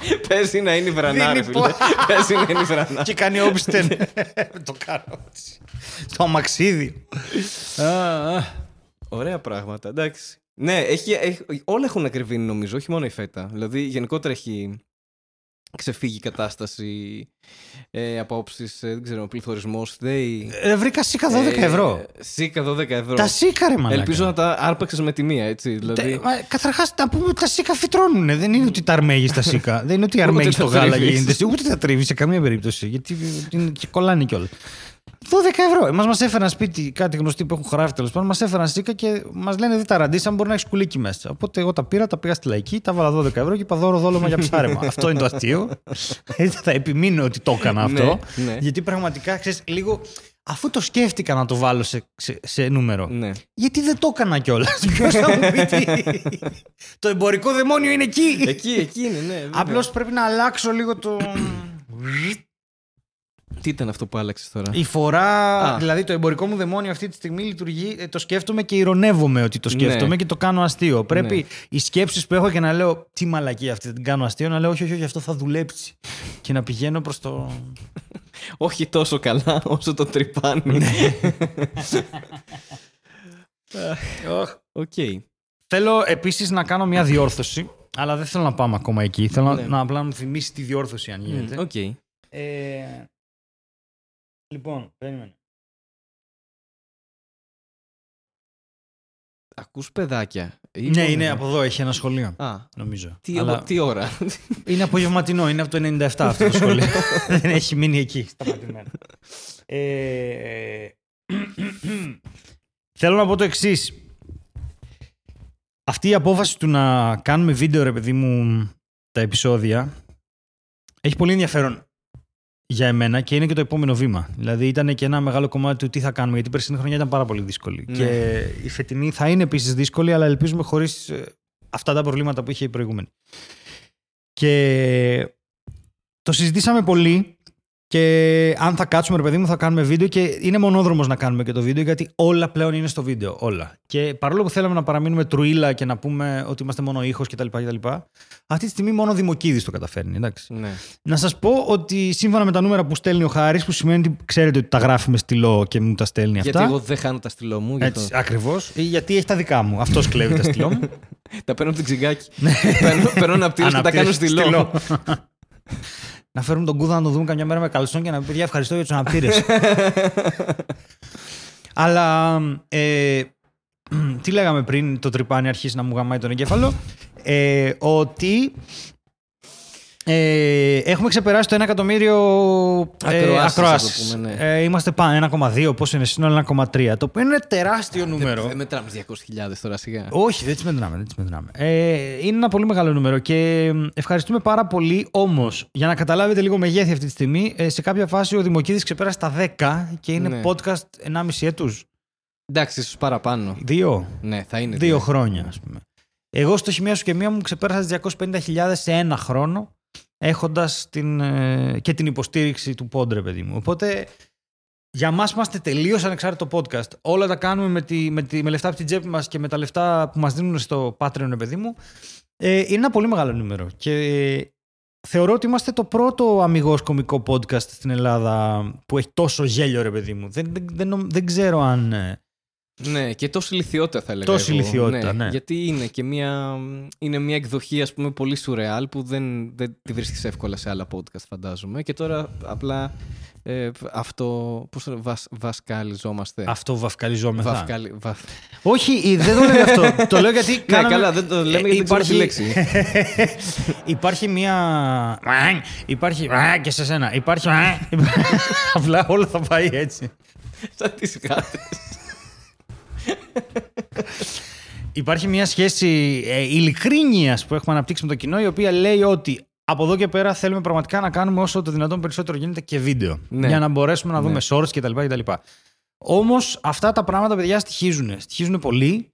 *laughs* Παίζει να είναι η βρανά, ρε Δίνει φίλε. Παίζει *laughs* να είναι η βρανά. Και κάνει όπιστεν. *laughs* Το κάνω έτσι. Στο αμαξίδι. Α, α. Ωραία πράγματα, εντάξει. Ναι, έχει, έχει, όλα έχουν ακριβήνει νομίζω, όχι μόνο η φέτα. Δηλαδή γενικότερα έχει ξεφύγει η κατάσταση ε, από όψει, δεν ξέρω, πληθωρισμός. ΔΕΗ. Ε, Βρήκα σίκα 12 ευρώ. Ε, Σίκα 12 ευρώ. Τα σίκα ρε μαλάκα. Ελπίζω να τα άρπαξες με τη μία, έτσι. Δηλαδή. Καταρχάς, να πούμε ότι τα σίκα φυτρώνουν. Δεν είναι ότι τα αρμέγεις τα σίκα. Δεν είναι ότι αρμέγεις τα το γάλα τρίβεις. γίνεται. Ούτε τα τρίβεις σε καμία περίπτωση. Γιατί είναι και κολλάνε κιόλας. 12 ευρώ. Εμάς μας έφεραν σπίτι κάτι γνωστοί που έχουν χωράφι τέλος πάντων. Μας έφεραν σίκα και μας λένε δει τα ραντίσαν μπορεί να έχεις κουλίκι μέσα. Οπότε εγώ τα πήρα, τα πήγα στη λαϊκή, τα βάλα 12 ευρώ και είπα δώρο δόλωμα για ψάρεμα. *laughs* αυτό είναι το αστείο. Έτσι θα επιμείνω ότι το έκανα αυτό. Ναι, ναι. Γιατί πραγματικά ξέρεις λίγο. Αφού το σκέφτηκα να το βάλω σε, σε, σε νούμερο. Ναι. Γιατί δεν το έκανα κιόλας. *laughs* Ποιος θα μου πει τι; το εμπορικό δαιμόνιο είναι εκεί. Εκεί, εκεί είναι, ναι. βέβαια. Απλώς πρέπει να αλλάξω λίγο το. *clears throat* Τι ήταν αυτό που άλλαξες τώρα; Η φορά, Α. δηλαδή το εμπορικό μου δαιμόνιο αυτή τη στιγμή λειτουργεί, ε, το σκέφτομαι και ηρωνεύομαι ότι το σκέφτομαι Ναι. και το κάνω αστείο. Πρέπει Ναι. οι σκέψεις που έχω και να λέω τι μαλακία αυτή, δεν την κάνω αστείο, να λέω όχι, όχι, όχι, αυτό θα δουλέψει. και να πηγαίνω προς το. *laughs* Όχι τόσο καλά όσο το τρυπάνι. Ναι. *laughs* Οκ. Θέλω επίσης να κάνω μια διόρθωση, αλλά δεν θέλω να πάμε ακόμα εκεί. Θέλω να- Ναι. να απλά να μου θυμίσεις τη διόρθωση, αν γίνεται. Οκ. Ε, λοιπόν, περίμενε. Ακούς παιδάκια; Ή Ναι, μόνο είναι εδώ; από εδώ, έχει ένα σχολείο. Α, Νομίζω. τι, Αλλά τι ώρα; Είναι απογευματινό, είναι από το 97 αυτό το σχολείο. *laughs* Δεν έχει μείνει εκεί, σταματημένο. Ε, *clears throat* Θέλω να πω το εξής. αυτή η απόφαση του να κάνουμε βίντεο, ρε παιδί μου, τα επεισόδια, έχει πολύ ενδιαφέρον για εμένα και είναι και το επόμενο βήμα. Δηλαδή ήταν και ένα μεγάλο κομμάτι του τι θα κάνουμε, γιατί η περσινή χρονιά ήταν πάρα πολύ δύσκολη. Ναι. Και η φετινή θα είναι επίσης δύσκολη, αλλά ελπίζουμε χωρίς αυτά τα προβλήματα που είχε η προηγούμενη. Και το συζητήσαμε πολύ και αν θα κάτσουμε, ρε παιδί μου, θα κάνουμε βίντεο και είναι μονόδρομος να κάνουμε και το βίντεο γιατί όλα πλέον είναι στο βίντεο. Όλα. Και παρόλο που θέλαμε να παραμείνουμε τρουίλα και να πούμε ότι είμαστε μόνο ήχος κτλ. κτλ αυτή τη στιγμή μόνο Δημοκίδης το καταφέρνει. Εντάξει. Ναι. Να σας πω ότι σύμφωνα με τα νούμερα που στέλνει ο Χάρης, που σημαίνει ότι ξέρετε ότι τα γράφει με στυλό και μου τα στέλνει Γιατί αυτά. εγώ δεν χάνω τα στυλό μου. γι' αυτό. Έτσι, ακριβώς. Γιατί έχει τα δικά μου. Αυτός κλέβει τα στυλό μου. *laughs* Τα παίρνω από την ξυγκάκι. παίρνω, παίρνω αναπτύρες και τα κάνω Αναπτύρες στυλό. *laughs* να φέρουμε τον κούδα να το δούμε καμιά μέρα με καλσόν και να πει παιδιά ευχαριστώ για τους αναπτύρε. *laughs* Αλλά ε, *clears throat* τι λέγαμε πριν το τρυπάνι αρχίσει να μου γαμάει τον εγκέφαλο. Ε, ότι ε, έχουμε ξεπεράσει το 1 εκατομμύριο ε, Ακροάσεις, ακροάσεις. ας το πούμε, ναι. Ε, είμαστε πάνω 1,2, πώς είναι σύνολο 1,3. Το οποίο είναι τεράστιο νούμερο. Δεν μετράμε 200.000 τώρα σιγά. Όχι, δεν τις μετράμε. Δεν τις μετράμε. Ε, είναι ένα πολύ μεγάλο νούμερο και ευχαριστούμε πάρα πολύ. Όμως, για να καταλάβετε λίγο μεγέθη αυτή τη στιγμή, ε, σε κάποια φάση ο Δημοκίδης ξεπέρασε τα 10 και είναι Ναι. podcast 1,5 έτους. Εντάξει, ίσως παραπάνω. Δύο. Ναι, θα είναι. Δύο χρόνια, ας πούμε. Εγώ στο χημεία σου και μία μου ξεπέρασα τις 250.000 σε ένα χρόνο, έχοντας την, ε, και την υποστήριξη του Πόντρε, παιδί μου. Οπότε για μας είμαστε τελείως ανεξάρτητο podcast. Όλα τα κάνουμε με, τη, με, τη, με λεφτά από την τσέπη μας και με τα λεφτά που μας δίνουν στο Patreon, ρε παιδί μου. Ε, είναι ένα πολύ μεγάλο νούμερο. Και ε, θεωρώ ότι είμαστε το πρώτο αμυγός κομικό podcast στην Ελλάδα που έχει τόσο γέλιο, ρε παιδί μου. Δεν, δεν, δεν, νομ- δεν ξέρω αν. Ε, Ναι, και τόση λιθιότητα θα έλεγα. Τόση εγώ. λιθιότητα, ναι. Γιατί είναι και μια, είναι μια εκδοχή, ας πούμε, πολύ σουρεάλ που δεν, δεν τη βρίσκεις εύκολα σε άλλα podcast, φαντάζομαι. Και τώρα απλά ε, αυτό. Πώς το βας, βασκαλιζόμαστε. Αυτό βαφκαλιζόμεθα. Βαφκαλι, βαφ... Όχι, ε, δεν το λέω αυτό. *laughs* το λέω γιατί. Ναι, κάναμε- καλά, δεν το λέμε γιατί δεν ξέρω τη λέξη. *laughs* υπάρχει μία. Υπάρχει. Και σε σένα. Υπάρχει. *laughs* Απλά όλο θα πάει έτσι. Σαν τις γάτες. Υπάρχει μια σχέση ε, ειλικρίνειας που έχουμε αναπτύξει με το κοινό, η οποία λέει ότι από εδώ και πέρα θέλουμε πραγματικά να κάνουμε όσο το δυνατόν περισσότερο γίνεται και βίντεο. Ναι. Για να μπορέσουμε να Ναι. δούμε shorts κτλ. κτλ. Όμως αυτά τα πράγματα, παιδιά, στοιχίζουν. Στοιχίζουν πολύ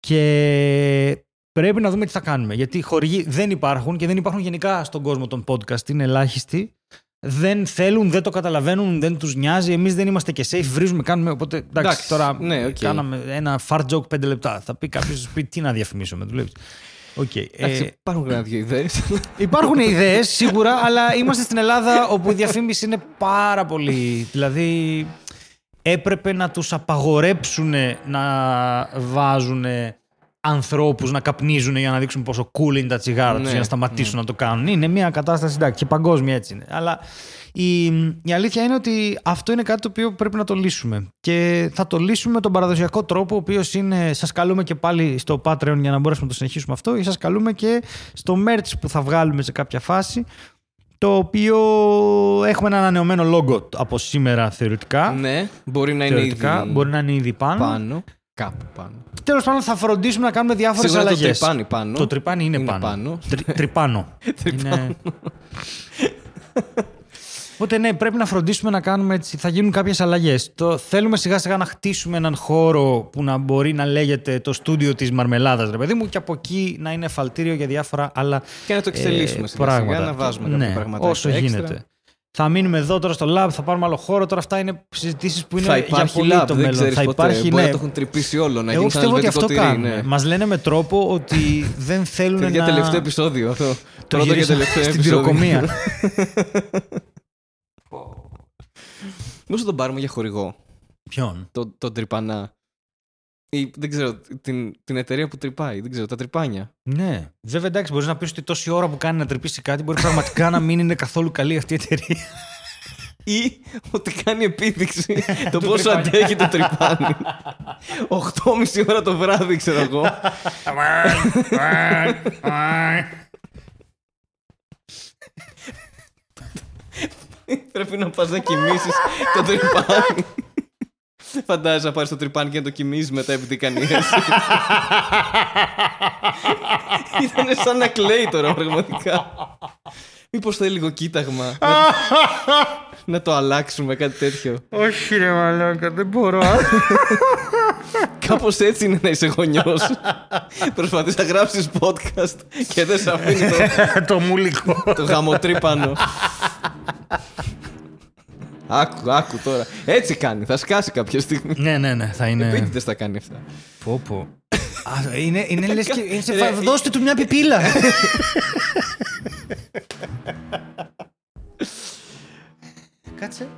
και πρέπει να δούμε τι θα κάνουμε. Γιατί χορηγοί δεν υπάρχουν και δεν υπάρχουν γενικά στον κόσμο των podcast. Είναι ελάχιστοι. Δεν θέλουν, δεν το καταλαβαίνουν, δεν τους νοιάζει. Εμείς δεν είμαστε και safe, βρίζουμε, κάνουμε. Οπότε εντάξει, Εντάξει, τώρα ναι, οκ. κάναμε ένα fart joke πέντε λεπτά. Θα πει κάποιος, πει τι να διαφημίσουμε, δουλεύεις. Οκ. Εντάξει, Ε, υπάρχουν κανένα δύο ιδέες. *laughs* υπάρχουν ιδέες σίγουρα, αλλά είμαστε στην Ελλάδα όπου η διαφήμιση είναι πάρα πολύ. Δηλαδή, έπρεπε να τους απαγορέψουν να βάζουν ανθρώπους να καπνίζουν για να δείξουν πόσο cool είναι τα τσιγάρα τους Ναι, για να σταματήσουν να το κάνουν. Είναι μια κατάσταση εντάξει, και παγκόσμια έτσι είναι. Αλλά η, η αλήθεια είναι ότι αυτό είναι κάτι το οποίο πρέπει να το λύσουμε. Και θα το λύσουμε με τον παραδοσιακό τρόπο, ο οποίος είναι. Σας καλούμε και πάλι στο Patreon για να μπορέσουμε να το συνεχίσουμε αυτό, ή σας καλούμε και στο merch που θα βγάλουμε σε κάποια φάση. Το οποίο έχουμε ένα ανανεωμένο logo από σήμερα θεωρητικά. ναι, μπορεί να είναι θεωρητικά. ήδη Μπορεί να είναι ήδη πάνω. πάνω. Κάπου πάνω. Τέλος πάντων, θα φροντίσουμε να κάνουμε διάφορες Σίγουρα το αλλαγές. τρυπάνι πάνω. Το τρυπάνι είναι, Είναι πάνω. πάνω. Τρι- τρυπάνω. *laughs* είναι... Οπότε ναι, πρέπει να φροντίσουμε να κάνουμε έτσι. Θα γίνουν κάποιες αλλαγές. Θέλουμε σιγά σιγά να χτίσουμε έναν χώρο που να μπορεί να λέγεται το στούντιο της Μαρμελάδας, ρε παιδί μου, και από εκεί να είναι εφαλτήριο για διάφορα άλλα Και να το εξελίσσουμε ε, σιγά πράγματα. σιγά, να βάζουμε κάποια ναι, πράγματα Όσο έξτρα. γίνεται. Θα μείνουμε εδώ τώρα στο lab, θα πάρουμε άλλο χώρο. Τώρα αυτά είναι συζητήσεις που είναι θα για υπάρχει πολύ lab, το δεν μέλλον. ξέρεις θα ποτέ. υπάρχει, Μπορεί ναι. να το έχουν τρυπήσει όλο, να Εγώ γίνει σαν πιστεύω ότι ελβετικό αυτό τυρί. κάνουν. Ναι. Μας λένε με τρόπο ότι δεν θέλουν Παιδιά, να. τελευταίο επεισόδιο αυτό. Το Πρώτο και γυρίσαμε τελευταίο στην επεισόδιο. πυροκομεία. Μήπως τον πάρουμε για χορηγό, Ποιον; τον, τον τρυπανά. Ή δεν ξέρω, την, την εταιρεία που τρυπάει, δεν ξέρω, τα τρυπάνια. Ναι. Βέβαια, εντάξει, μπορείς να πεις ότι τόση ώρα που κάνει να τρυπήσει κάτι μπορεί πραγματικά να μην είναι καθόλου καλή αυτή η εταιρεία. *laughs* Ή ότι κάνει επίδειξη *laughs* το Του πόσο τρυπάνι. αντέχει το τρυπάνι. 8.30 ώρα το βράδυ, ξέρω εγώ. *laughs* Πρέπει να πας να κοιμήσεις το τρυπάνι. Φαντάζεσαι να πάρεις το τρυπάνι και να το κοιμίζει μετά επειδή κάνει έτσι. *laughs* Ήταν σαν να κλαίει τώρα πραγματικά. Μήπως θέλει λίγο κοίταγμα. να, *laughs* να το αλλάξουμε, κάτι τέτοιο. Όχι ρε μαλάκα, δεν μπορώ. *laughs* Κάπως έτσι είναι να είσαι γονιός. Προσπαθείς να γράψεις podcast και δεν σε αφήνει το, το μουλικό. το γαμοτρύπανο. Άκου, άκου τώρα. Έτσι κάνει. Θα σκάσει κάποια στιγμή. ναι, ναι, ναι, θα είναι... Επίτηδες θα κάνει αυτά. Πω, πω. Α, είναι, είναι λες και... είναι σε Ρε, φα- Δώστε του μια πιπίλα. *laughs* Κάτσε.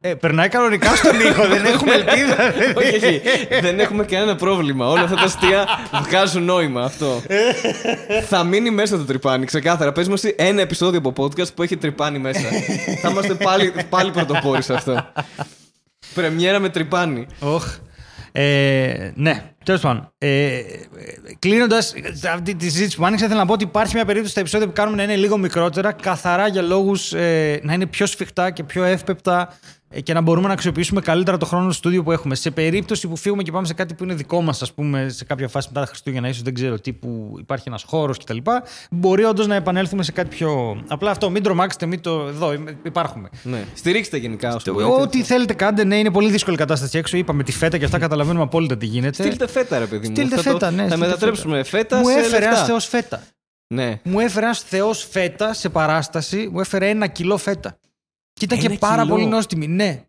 Ε, περνάει κανονικά στον ήχο, δεν έχουμε ελπίδα. *laughs* όχι, όχι. Δεν έχουμε κανένα πρόβλημα. Όλα αυτά τα αστεία βγάζουν νόημα αυτό. θα μείνει μέσα το τρυπάνι, ξεκάθαρα. Πες μας ένα επεισόδιο από podcast που έχει τρυπάνι μέσα. θα είμαστε πάλι, πάλι πρωτοπόροι σε αυτό. Πρεμιέρα με τρυπάνι. Οχ. Ε, ναι, τέλος πάντων. Ε, Κλείνοντας αυτή τη συζήτηση που άνοιξα, θέλω να πω ότι υπάρχει μια περίπτωση στα επεισόδια που κάνουμε να είναι λίγο μικρότερα, καθαρά για λόγους ε, να είναι πιο σφιχτά και πιο εύπεπτα ε, και να μπορούμε να αξιοποιήσουμε καλύτερα το χρόνο του στούντιο που έχουμε. Σε περίπτωση που φύγουμε και πάμε σε κάτι που είναι δικό μας, ας πούμε, σε κάποια φάση μετά τα Χριστούγεννα, ίσως δεν ξέρω τι, που υπάρχει ένας χώρος κτλ., μπορεί όντως να επανέλθουμε σε κάτι πιο. Απλά αυτό, μην τρομάξετε, μην το. Εδώ είμαι- υπάρχουμε. Ναι. Στηρίξτε γενικά όσο μπορείτε. Ό,τι θέλετε κάντε, ναι, είναι πολύ δύσκολη κατάσταση έξω. Είπαμε τη φέτα και αυτά καταλαβαίνουμε απόλυτα τι γίνεται. Στείλτε φέτα, ρε παιδί μου. Στείλτε θα το- φέτα, ναι. Θα στείλτε μετατρέψουμε φέτα, Μου σε έφερε λεφτά. ένας Θεός φέτα. Ναι. Μου έφερε ένας Θεός φέτα σε παράσταση. Μου έφερε ένα κιλό φέτα. Και ήταν Ένα και πάρα κιλό. πολύ νόστιμη. Ναι.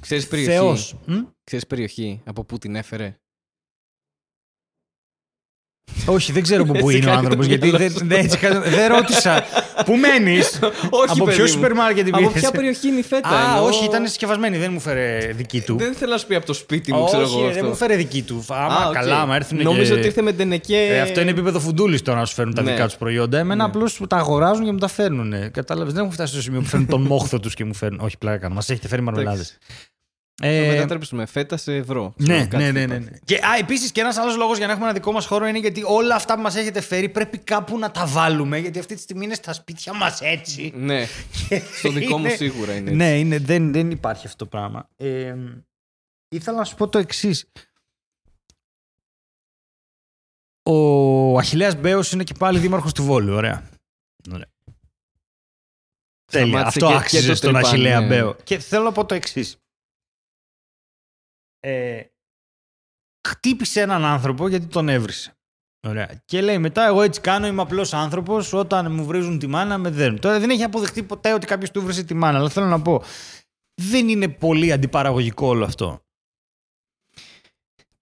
Ξέρεις περιοχή. Θεό. Ξέρεις περιοχή από πού την έφερε; Όχι, δεν ξέρω από πού Έτσι είναι ο κάνει το άνθρωπο. Γιατί μυαλό δεν, σου. δεν, έτσι κάνω- δεν ρώτησα. Πού μένεις; *laughs* Όχι, από παιδί ποιο μου. σούπερ μάρκετ την Από πήρες; ποια περιοχή είναι η φέτα. Α, εννοώ- όχι, ήταν συσκευασμένη. Δεν μου φέρε δική του. Δεν θέλω να σου πει από το σπίτι μου, ξέρω όχι, εγώ ρε, δεν μου αυτό. φέρε δική του. Άμα Α, οκ. καλά, άμα έρθουν. Νόμιζα και... ότι ήρθε με τενεκέ. Ε, αυτό είναι επίπεδο φουντούλης τώρα να σου φέρουν τα Ναι. δικά τους προϊόντα. Εμένα Ναι. απλώς τα αγοράζουν και μου τα φέρνουν. Κατάλαβες. Δεν έχουν φτάσει στο σημείο που φέρνουν τον *laughs* μόχθο τους και μου φέρνουν. Όχι, πλάκα κάνω. Μας έχετε φέρει μαρμελάδες. Θα Ε, μετατρέψουμε φέτα σε ευρώ. ναι, Ξέρω, κάτι ναι, ναι, θα ναι, υπάρχει. ναι. Και α, επίσης και ένας άλλος λόγος για να έχουμε ένα δικό μας χώρο είναι γιατί όλα αυτά που μας έχετε φέρει πρέπει κάπου να τα βάλουμε. Γιατί αυτή τη στιγμή είναι στα σπίτια μας έτσι. Ναι, στο δικό μου Είναι- σίγουρα είναι. έτσι. Ναι, είναι, δεν, δεν υπάρχει αυτό το πράγμα. Ε, ήθελα να σου πω το εξής. Ο Αχιλέας Μπέος είναι και πάλι δήμαρχος του Βόλου. Ωραία. Ωραία. Τέλεια. Σταμάτησε Αυτό και- και άξιζε το στον τρυπάνι, Αχιλέα ναι. Μπέο. Και θέλω να πω το εξής. Ε, χτύπησε έναν άνθρωπο γιατί τον έβρισε. Ωραία. Και λέει μετά, εγώ έτσι κάνω, είμαι απλός άνθρωπος. Όταν μου βρίζουν τη μάνα, με δένουν. Τώρα δεν έχει αποδεχτεί ποτέ ότι κάποιος του βρίζει τη μάνα, αλλά θέλω να πω, δεν είναι πολύ αντιπαραγωγικό όλο αυτό.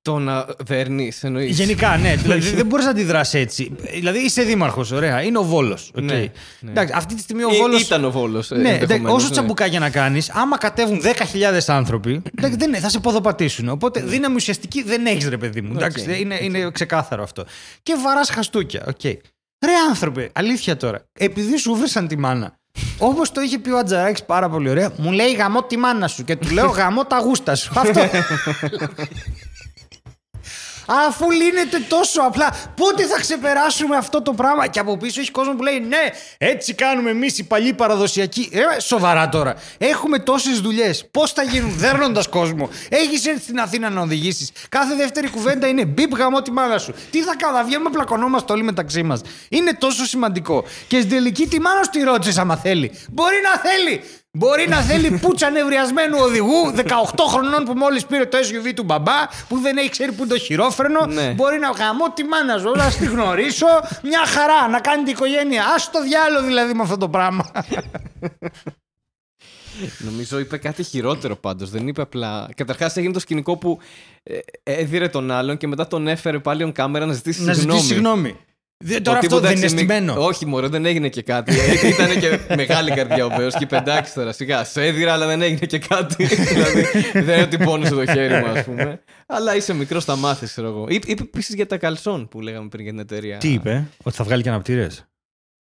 Το να δέρνει, εννοείς. Γενικά, ναι. *laughs* δηλαδή δεν μπορείς να αντιδράσεις έτσι. Δηλαδή είσαι δήμαρχος, ωραία. Είναι ο Βόλος. Okay. Ναι, ναι. Εντάξει, αυτή τη στιγμή ο Ή- Βόλος. Ήταν ο Βόλος. Ναι, εντάξει, όσο τσαμπουκάκια να κάνεις, άμα κατέβουν 10.000 άνθρωποι, εντάξει, δεν, θα σε ποδοπατήσουν. Οπότε δύναμη ουσιαστική δεν έχεις, ρε παιδί μου. Εντάξει, Οκ, είναι, είναι ξεκάθαρο αυτό. Και βαράς χαστούκια. Okay. Ρε άνθρωποι, αλήθεια τώρα. Επειδή σου βρίσκαν τη μάνα. Όπως το είχε πει ο Ατζαράκη πάρα πολύ ωραία, μου λέει γαμώ τη μάνα σου και του λέω *laughs* γαμώ τα γούστα σου. Αυτό. *laughs* Αφού λύνεται τόσο απλά, πότε θα ξεπεράσουμε αυτό το πράγμα; Και από πίσω έχει κόσμο που λέει Ναι, έτσι κάνουμε εμείς οι παλιοί παραδοσιακοί. Ε, σοβαρά τώρα. Έχουμε τόσες δουλειές. Πώς θα γίνουν, δέρνοντας κόσμο. Έχεις έρθει στην Αθήνα να οδηγήσεις. Κάθε δεύτερη κουβέντα είναι μπιπ γαμώ τη μάνα σου. Τι θα κάνω, θα βγαίνουμε, πλακωνόμαστε όλοι μεταξύ μας. Είναι τόσο σημαντικό. Και στην τελική τη μάνα σου τη ρώτησες άμα θέλει. Μπορεί να θέλει. Μπορεί να θέλει πουτσα νευριασμένου οδηγού 18 χρονών που μόλις πήρε το SUV του μπαμπά, που δεν έχει ξέρει που είναι το χειρόφρενο. Ναι. Μπορεί να γαμώ τη μάνα σου, να τη γνωρίσω. Μια χαρά να κάνει την οικογένεια. Α το διάλογο δηλαδή με αυτό το πράγμα. Νομίζω είπε κάτι χειρότερο πάντως. Δεν είπε απλά. Καταρχάς έγινε το σκηνικό που ε, έδιρε τον άλλον και μετά τον έφερε πάλι on κάμερα να ζητήσει να συγγνώμη. ζητήσει συγγνώμη. Δεν- Τώρα Ο αυτό τύπου, δεν είναι εντάξει, μη- στημένο. Όχι, μωρέ, δεν έγινε και κάτι. Ήταν και *laughs* μεγάλη καρδιά ο Μπέος και πεντάξει τώρα. Σιγά, σε έδιρα, αλλά δεν έγινε και κάτι. *laughs* δηλαδή, δεν είναι ότι πόνισε το χέρι μου, ας πούμε. Αλλά είσαι μικρός, θα μάθεις, ξέρω εγώ. Είπε είπε επίσης για τα καλσόν που λέγαμε πριν για την εταιρεία. Τι είπε, Ότι θα βγάλει και αναπτήρες;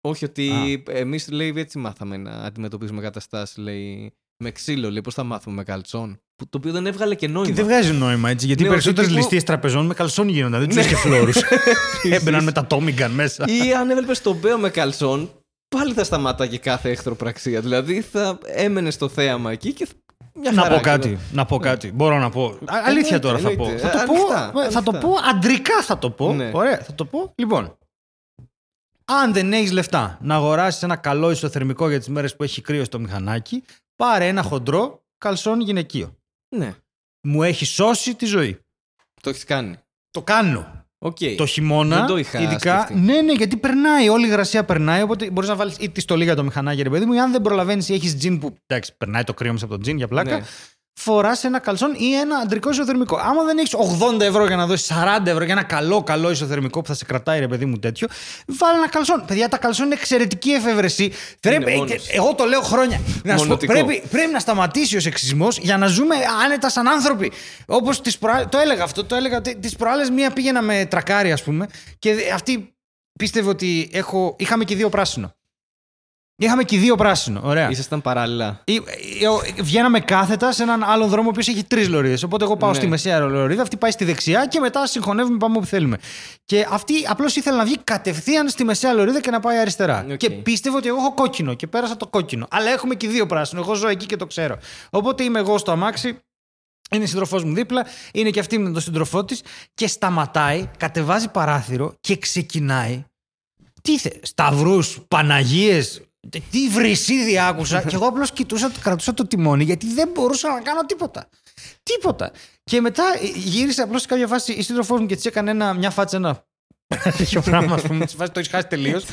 Όχι, ότι εμείς λέει έτσι μάθαμε να αντιμετωπίζουμε καταστάσεις, λέει. Με ξύλο, λέει, πώς θα μάθουμε με καλτσόν. Που, το οποίο δεν έβγαλε και νόημα. Και δεν βγάζει νόημα έτσι, γιατί Ναι, οι περισσότερες ότι τύπου- ληστείες τραπεζών με καλσόν γίνονταν. Δεν τους Ναι. είχε φλόρους. *laughs* Έμπαιναν με τα τόμιγκαν μέσα. Ή αν έβλεπες τον Μπέο με καλσόν, πάλι θα σταμάταγε κάθε εχθροπραξία. Δηλαδή θα έμενε στο θέαμα εκεί και Μια να χαρά, πω ξέρω. κάτι. Να πω κάτι. Μπορώ να πω. Α, αλήθεια τώρα θα πω. εννοείται. Θα το πω, Ανοιχτά, ε, θα το ανοιχτά. πω αντρικά θα το πω. Ναι. Ωραία, θα το πω. Λοιπόν, αν δεν έχεις λεφτά να αγοράσεις ένα καλό ισοθερμικό για τις μέρες που έχει κρύο στο μηχανάκι, πάρε ένα χοντρό καλσόν γυναικείο. Ναι, Μου έχει σώσει τη ζωή. το έχεις κάνει. Το κάνω. Οκ. Το χειμώνα, Δεν το είχα ειδικά. σκεφτεί. Ναι, ναι, γιατί περνάει, όλη η υγρασία περνάει. Οπότε μπορείς να βάλεις ή τη στολή για το μηχανάκι, ρε παιδί μου, ή αν δεν προλαβαίνεις ή έχεις τζιν που. Εντάξει, περνάει το κρύο μέσα από το τζιν για πλάκα. Ναι. Φοράς ένα καλσόν ή ένα αντρικό ισοθερμικό. Άμα δεν έχεις 80 ευρώ για να δώσεις 40 ευρώ για ένα καλό, καλό ισοθερμικό που θα σε κρατάει, ρε παιδί μου τέτοιο, βάλε ένα καλσόν. Παιδιά, τα καλσόν είναι εξαιρετική εφεύρεση. Πρέπει, μόνος. ε, εγώ το λέω χρόνια. Να σου πω, Μονοτικό. πρέπει, πρέπει να σταματήσει ο σεξισμός για να ζούμε άνετα σαν άνθρωποι. Όπως το έλεγα αυτό, το έλεγα. Τις προάλλες μία πήγαινα με τρακάρι, ας πούμε, και αυτή πίστευε ότι έχω, είχαμε και δύο πράσινο. Είχαμε και δύο πράσινο. Ωραία. Ήσασταν παράλληλα. Ή- ε, Βγαίναμε κάθετα σε έναν άλλον δρόμο που έχει τρεις λωρίδες. Οπότε εγώ πάω Ναι. στη μεσαία λωρίδα, αυτή πάει στη δεξιά και μετά συγχωνεύουμε πάμε όπου θέλουμε. Και αυτή απλώς ήθελε να βγει κατευθείαν στη μεσαία λωρίδα και να πάει αριστερά. Οκ. Και πίστευε ότι εγώ έχω κόκκινο και πέρασα το κόκκινο. Αλλά έχουμε και δύο πράσινο. Εγώ ζω εκεί και το ξέρω. Οπότε είμαι εγώ στο αμάξι. Είναι η σύντροφός μου δίπλα, είναι και αυτή με τον σύντροφό της και σταματάει, κατεβάζει παράθυρο και ξεκινάει. Τι θε, Σταυρούς, Παναγίες, τι βρυσίδι άκουσα. και εγώ απλώς κοιτούσα, κρατούσα το τιμόνι γιατί δεν μπορούσα να κάνω τίποτα. Τίποτα. Και μετά γύρισε απλώς σε κάποια φάση η σύντροφός μου και της έκανε ένα, μια φάτσα, ένα τέτοιο πράγμα, ας πούμε. Τη φάση το έχεις χάσει τελείως.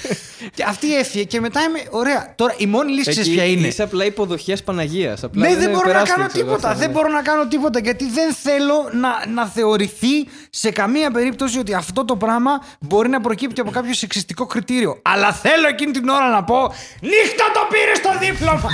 και αυτή έφυγε και μετά είμαι. Ωραία. Τώρα η μόνη λύση ξέρεις ποια είναι; Είσαι απλά υποδοχές Παναγίας. Ναι, δεν μπορώ να κάνω τίποτα. Δεν μπορώ να κάνω τίποτα γιατί δεν θέλω να, να θεωρηθεί σε καμία περίπτωση ότι αυτό το πράγμα μπορεί να προκύπτει από κάποιο σεξιστικό κριτήριο. Αλλά θέλω εκείνη την ώρα να πω νύχτα το πήρες στο δίπλωμα.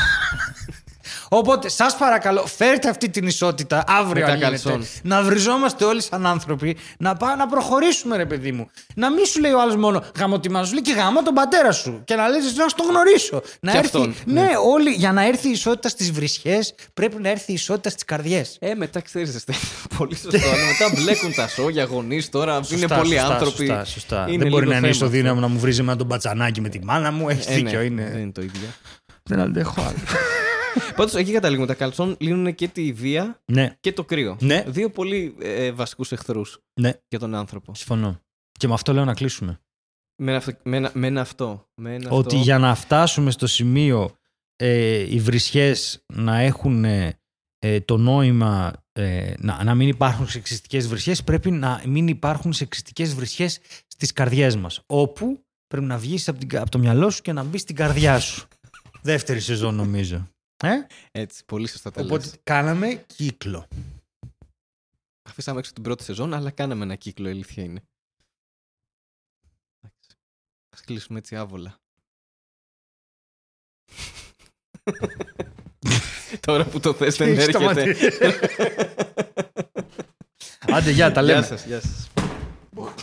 Οπότε, σας παρακαλώ, φέρτε αυτή την ισότητα αύριο Με αν τα γίνεται. καλσόν. Να βριζόμαστε όλοι σαν άνθρωποι, να, πά, να προχωρήσουμε, ρε παιδί μου. Να μην σου λέει ο άλλος μόνο γάμο τη μάνα σου, λέει και γάμο τον πατέρα σου. Και να λες να στο γνωρίσω. Να Και έρθει, αυτόν, ναι, όλοι, για να έρθει η ισότητα στις βρισιέ, πρέπει να έρθει η ισότητα στις καρδιές. Ε, μετά ξέρεις. *laughs* Πολύ σωστό. αλλά μετά μπλέκουν τα σόγια, γονείς τώρα. είναι πολλοί άνθρωποι. Σωστά, σωστά. Είναι δεν μπορεί λίγο να είναι θέμα ισοδύναμο να μου βρίζει με τον πατσανάκι με τη μάνα μου. Έχει Ε, δίκιο. ναι, είναι. Δεν είναι το ίδιο. Δεν αντέχω άλλο. *laughs* Πάντως εκεί καταλήγουμε. Τα καλσόν λύνουν και τη βία ναι, και το κρύο. Ναι. Δύο πολύ ε, βασικούς εχθρούς ναι, για τον άνθρωπο. συμφωνώ. Και με αυτό λέω να κλείσουμε. Με ένα αυτό. Με ένα, με ένα αυτό. Με ένα Ότι αυτό. για να φτάσουμε στο σημείο ε, οι βρισιές να έχουν ε, ε, το νόημα ε, να, να μην υπάρχουν σεξιστικές βρισιές πρέπει να μην υπάρχουν σεξιστικές βρισιές στις καρδιές μας. Όπου πρέπει να βγεις από, την, κα- από το μυαλό σου και να μπεις στην καρδιά σου. Δεύτερη σεζόν νομίζω. Ε; Έτσι, πολύ σωστά τα Οπότε λες. κάναμε κύκλο. Αφήσαμε έξω την πρώτη σεζόν, αλλά κάναμε ένα κύκλο, η αλήθεια είναι. Α κλείσουμε έτσι άβολα. *laughs* Τώρα που το θες δεν Έχει έρχεται. σταματήσει. *laughs* Άντε, γεια, τα Γεια λέμε. σας, γεια σας. Πω, πω.